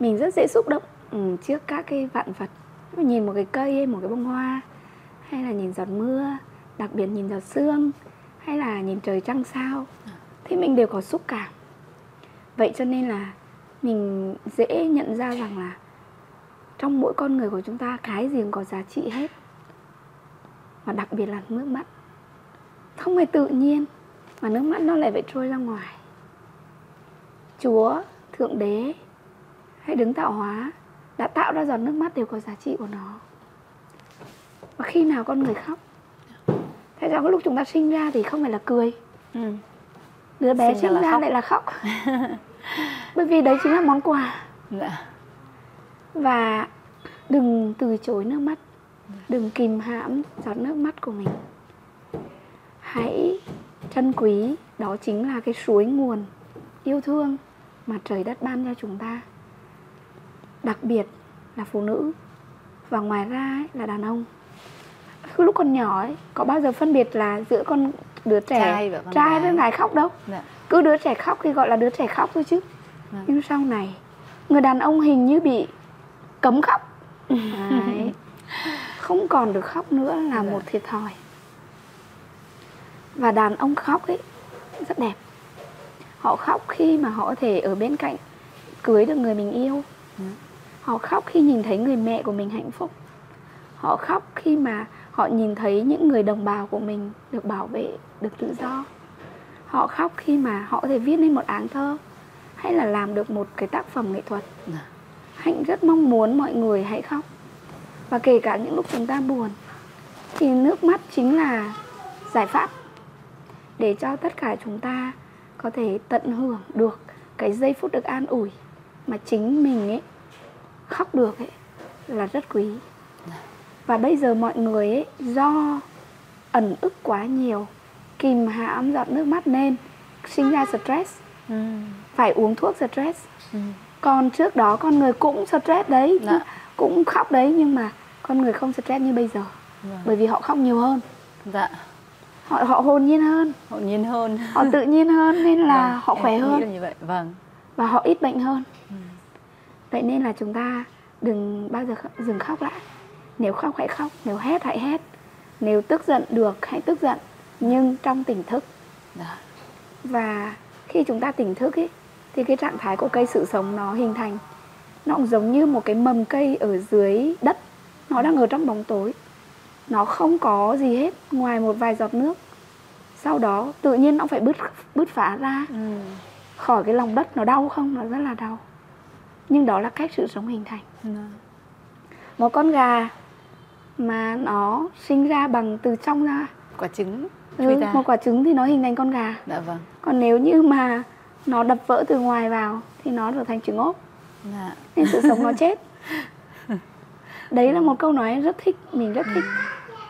Mình rất dễ xúc động ừ, trước các cái vạn vật. Mình nhìn một cái cây hay một cái bông hoa hay là nhìn giọt mưa đặc biệt nhìn giọt sương hay là nhìn trời trăng sao thì mình đều có xúc cảm. Vậy cho nên là mình dễ nhận ra rằng là trong mỗi con người của chúng ta cái gì cũng có giá trị hết. Và đặc biệt là nước mắt. Không hề tự nhiên mà nước mắt nó lại phải trôi ra ngoài. Chúa thượng đế hay đứng tạo hóa đã tạo ra giọt nước mắt đều có giá trị của nó. Và khi nào con người khóc tại sao cái lúc chúng ta sinh ra thì không phải là cười? Ừ. đứa bé Sinh ra sinh ra, khóc. lại là khóc. *laughs* Bởi vì đấy chính là món quà. Dạ. và đừng từ chối nước mắt. Đừng kìm hãm giọt nước mắt của mình. Hãy trân quý đó chính là cái suối nguồn yêu thương mà trời đất ban cho chúng ta đặc biệt là phụ nữ và ngoài ra ấy, là đàn ông Cứ lúc còn nhỏ ấy có bao giờ phân biệt là giữa con đứa trẻ Trai và con trai gái. với gái khóc đâu Dạ. cứ đứa trẻ khóc thì gọi là đứa trẻ khóc thôi chứ Vâng. nhưng sau này người đàn ông hình như bị cấm khóc *laughs* Đấy. không còn được khóc nữa là một thiệt thòi và đàn ông khóc ấy rất đẹp. Họ khóc khi mà họ có thể ở bên cạnh cưới được người mình yêu. Họ khóc khi nhìn thấy người mẹ của mình hạnh phúc. Họ khóc khi mà họ nhìn thấy những người đồng bào của mình được bảo vệ được tự do. Họ khóc khi mà họ có thể viết nên một áng thơ hay là làm được một cái tác phẩm nghệ thuật. Dạ. hạnh rất mong muốn mọi người hãy khóc. Và kể cả những lúc chúng ta buồn thì nước mắt chính là giải pháp để cho tất cả chúng ta có thể tận hưởng được cái giây phút được an ủi mà chính mình ấy khóc được ấy là rất quý và bây giờ mọi người ấy do ẩn ức quá nhiều kìm hãm giọt nước mắt nên sinh ra stress Ừ. phải uống thuốc stress Ừ. còn trước đó con người cũng stress đấy Dạ. cũng khóc đấy nhưng mà con người không stress như bây giờ Vâng. bởi vì họ khóc nhiều hơn Dạ. Họ họ hồn nhiên hơn Hồn nhiên hơn. họ tự nhiên hơn nên là Vâng, họ khỏe hơn là như vậy. Vâng. và họ ít bệnh hơn Ừ. vậy nên là chúng ta đừng bao giờ dừng khóc lại nếu khóc hãy khóc nếu hét hãy hét nếu tức giận được hãy tức giận nhưng trong tỉnh thức Dạ. và khi chúng ta tỉnh thức ấy thì cái trạng thái của cây sự sống nó hình thành nó cũng giống như một cái mầm cây ở dưới đất nó đang ở trong bóng tối nó không có gì hết ngoài một vài giọt nước. Sau đó tự nhiên nó phải bứt bứt phá ra. Ừ. khỏi cái lòng đất nó đau không? Nó rất là đau. Nhưng đó là cách sự sống hình thành. Dạ. một con gà mà nó sinh ra bằng từ trong ra. Quả trứng ừ, ra. một quả trứng thì nó hình thành con gà. Dạ vâng. còn nếu như mà nó đập vỡ từ ngoài vào thì nó trở thành trứng ốp. Dạ. nên sự sống nó chết. *laughs* Đấy là một câu nói em rất thích mình rất thích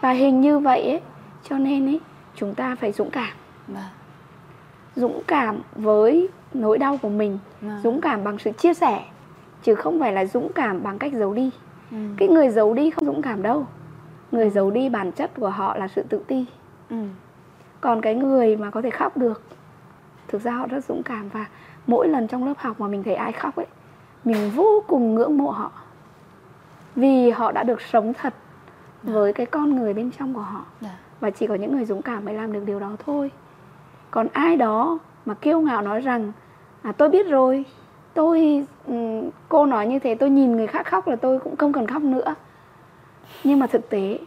và hình như vậy ấy cho nên ấy chúng ta phải dũng cảm Vâng. dũng cảm với nỗi đau của mình Vâng. dũng cảm bằng sự chia sẻ chứ không phải là dũng cảm bằng cách giấu đi Ừ. cái người giấu đi không dũng cảm đâu người giấu đi bản chất của họ là sự tự ti Ừ. còn cái người mà có thể khóc được thực ra họ rất dũng cảm và mỗi lần trong lớp học mà mình thấy ai khóc ấy mình vô cùng ngưỡng mộ họ vì họ đã được sống thật với cái con người bên trong của họ Dạ. và chỉ có những người dũng cảm mới làm được điều đó thôi còn ai đó mà kiêu ngạo nói rằng à, tôi biết rồi tôi cô nói như thế tôi nhìn người khác khóc là tôi cũng không cần khóc nữa nhưng mà thực tế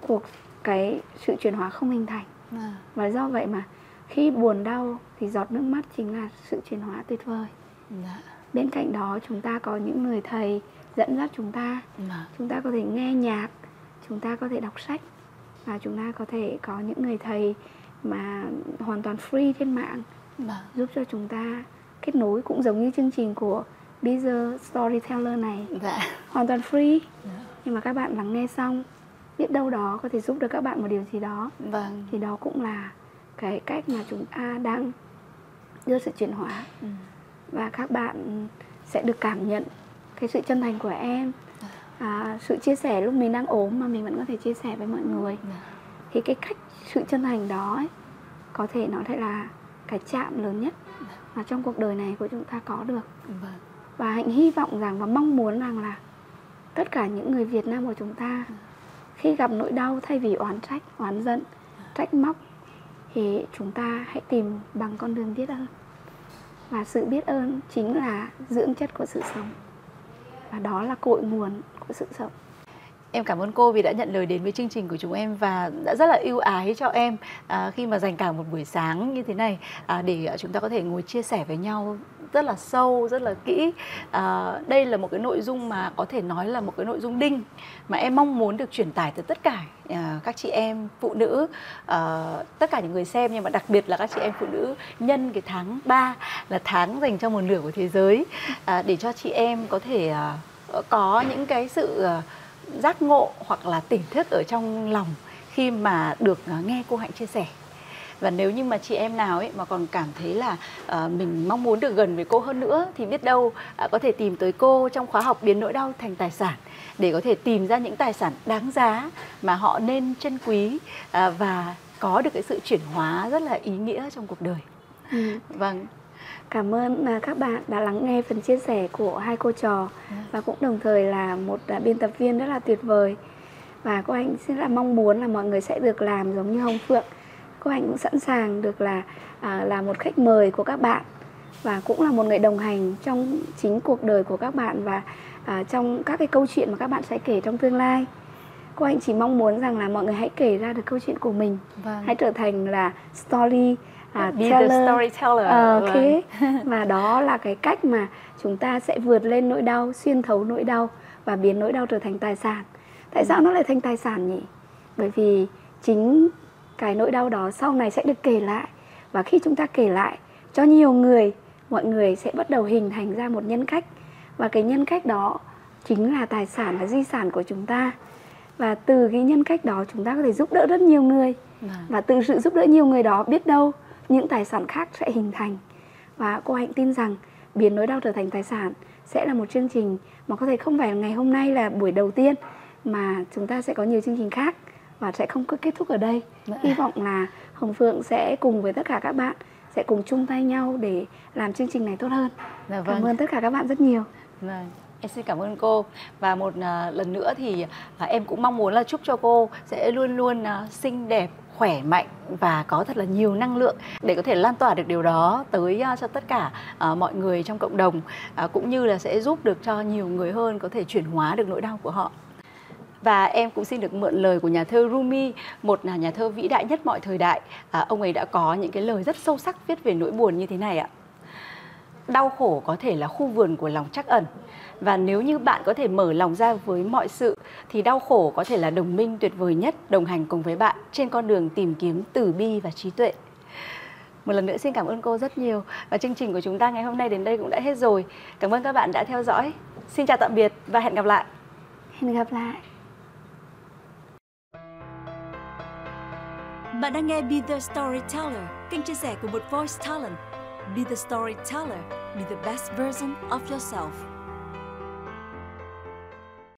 cuộc cái sự chuyển hóa không hình thành Dạ. và do vậy mà khi buồn đau thì giọt nước mắt chính là sự chuyển hóa tuyệt vời Dạ. bên cạnh đó chúng ta có những người thầy dẫn dắt chúng ta Dạ. chúng ta có thể nghe nhạc chúng ta có thể đọc sách và chúng ta có thể có những người thầy mà hoàn toàn free trên mạng Vâng. giúp cho chúng ta kết nối cũng giống như chương trình của Be the Storyteller này Dạ. hoàn toàn free Dạ. nhưng mà các bạn lắng nghe xong biết đâu đó có thể giúp được các bạn một điều gì đó Vâng. thì đó cũng là cái cách mà chúng ta đang đưa sự chuyển hóa Ừ. và các bạn sẽ được cảm nhận cái sự chân thành của em à, sự chia sẻ lúc mình đang ốm mà mình vẫn có thể chia sẻ với mọi người Dạ. thì cái cách sự chân thành đó ấy, có thể nó sẽ là cái chạm lớn nhất mà trong cuộc đời này của chúng ta có được Vâng. và hạnh hy vọng rằng và mong muốn rằng là tất cả những người Việt Nam của chúng ta khi gặp nỗi đau thay vì oán trách, oán giận, trách móc thì chúng ta hãy tìm bằng con đường biết ơn. Và sự biết ơn chính là dưỡng chất của sự sống. Và đó là cội nguồn của sự sống. Em cảm ơn cô vì đã nhận lời đến với chương trình của chúng em và đã rất là ưu ái cho em à, khi mà dành cả một buổi sáng như thế này à, để à, chúng ta có thể ngồi chia sẻ với nhau rất là sâu, rất là kỹ. À, đây là một cái nội dung mà có thể nói là một cái nội dung đinh mà em mong muốn được truyền tải tới tất cả à, các chị em phụ nữ, à, tất cả những người xem nhưng mà đặc biệt là các chị em phụ nữ nhân cái tháng 3 là tháng dành cho một nửa của thế giới à, để cho chị em có thể à, có những cái sự à, giác ngộ hoặc là tỉnh thức ở trong lòng khi mà được à, nghe cô Hạnh chia sẻ. Và nếu như mà chị em nào ấy mà còn cảm thấy là à, mình mong muốn được gần với cô hơn nữa thì biết đâu à, có thể tìm tới cô trong khóa học biến nỗi đau thành tài sản để có thể tìm ra những tài sản đáng giá mà họ nên trân quý à, và có được cái sự chuyển hóa rất là ý nghĩa trong cuộc đời. Ừ. vâng cảm ơn à, các bạn đã lắng nghe phần chia sẻ của hai cô trò. Và cũng đồng thời là một à, biên tập viên rất là tuyệt vời. Và cô hạnh rất là mong muốn là mọi người sẽ được làm giống như hồng phượng. Cô hạnh cũng sẵn sàng được là à, là một khách mời của các bạn và cũng là một người đồng hành trong chính cuộc đời của các bạn và à, trong các cái câu chuyện mà các bạn sẽ kể trong tương lai. Cô hạnh chỉ mong muốn rằng là mọi người hãy kể ra được câu chuyện của mình. Vâng. hãy trở thành là story à, Be the teller. storyteller. Ờ, ok *laughs* và đó là cái cách mà chúng ta sẽ vượt lên nỗi đau xuyên thấu nỗi đau và biến nỗi đau trở thành tài sản tại sao nó lại thành tài sản nhỉ bởi vì chính cái nỗi đau đó sau này sẽ được kể lại và khi chúng ta kể lại cho nhiều người mọi người sẽ bắt đầu hình thành ra một nhân cách và cái nhân cách đó chính là tài sản là di sản của chúng ta và từ cái nhân cách đó chúng ta có thể giúp đỡ rất nhiều người Vâng. và từ sự giúp đỡ nhiều người đó biết đâu những tài sản khác sẽ hình thành. Và cô hạnh tin rằng biến nỗi đau trở thành tài sản sẽ là một chương trình mà có thể không phải ngày hôm nay là buổi đầu tiên mà chúng ta sẽ có nhiều chương trình khác và sẽ không có kết thúc ở đây. Hy vọng là hồng phượng sẽ cùng với tất cả các bạn sẽ cùng chung tay nhau để làm chương trình này tốt hơn. Dạ cảm vâng. ơn tất cả các bạn rất nhiều. Vâng. Em xin cảm ơn cô. Và một à, lần nữa thì à, em cũng mong muốn là chúc cho cô sẽ luôn luôn à, xinh đẹp, khỏe mạnh và có thật là nhiều năng lượng để có thể lan tỏa được điều đó tới ờ, cho tất cả ờ, mọi người trong cộng đồng ờ, cũng như là sẽ giúp được cho nhiều người hơn có thể chuyển hóa được nỗi đau của họ. Và em cũng xin được mượn lời của nhà thơ Rumi, một là nhà thơ vĩ đại nhất mọi thời đại. À, ông ấy đã có những cái lời rất sâu sắc viết về nỗi buồn như thế này ạ. Đau khổ có thể là khu vườn của lòng trắc ẩn và nếu như bạn có thể mở lòng ra với mọi sự thì đau khổ có thể là đồng minh tuyệt vời nhất đồng hành cùng với bạn trên con đường tìm kiếm từ bi và trí tuệ. Một lần nữa xin cảm ơn cô rất nhiều và chương trình của chúng ta ngày hôm nay đến đây cũng đã hết rồi. Cảm ơn các bạn đã theo dõi. Xin chào tạm biệt và hẹn gặp lại. hẹn gặp lại Bạn đang nghe Be The Storyteller, kênh chia sẻ của một voice talent. Be The Storyteller, be the best version of yourself.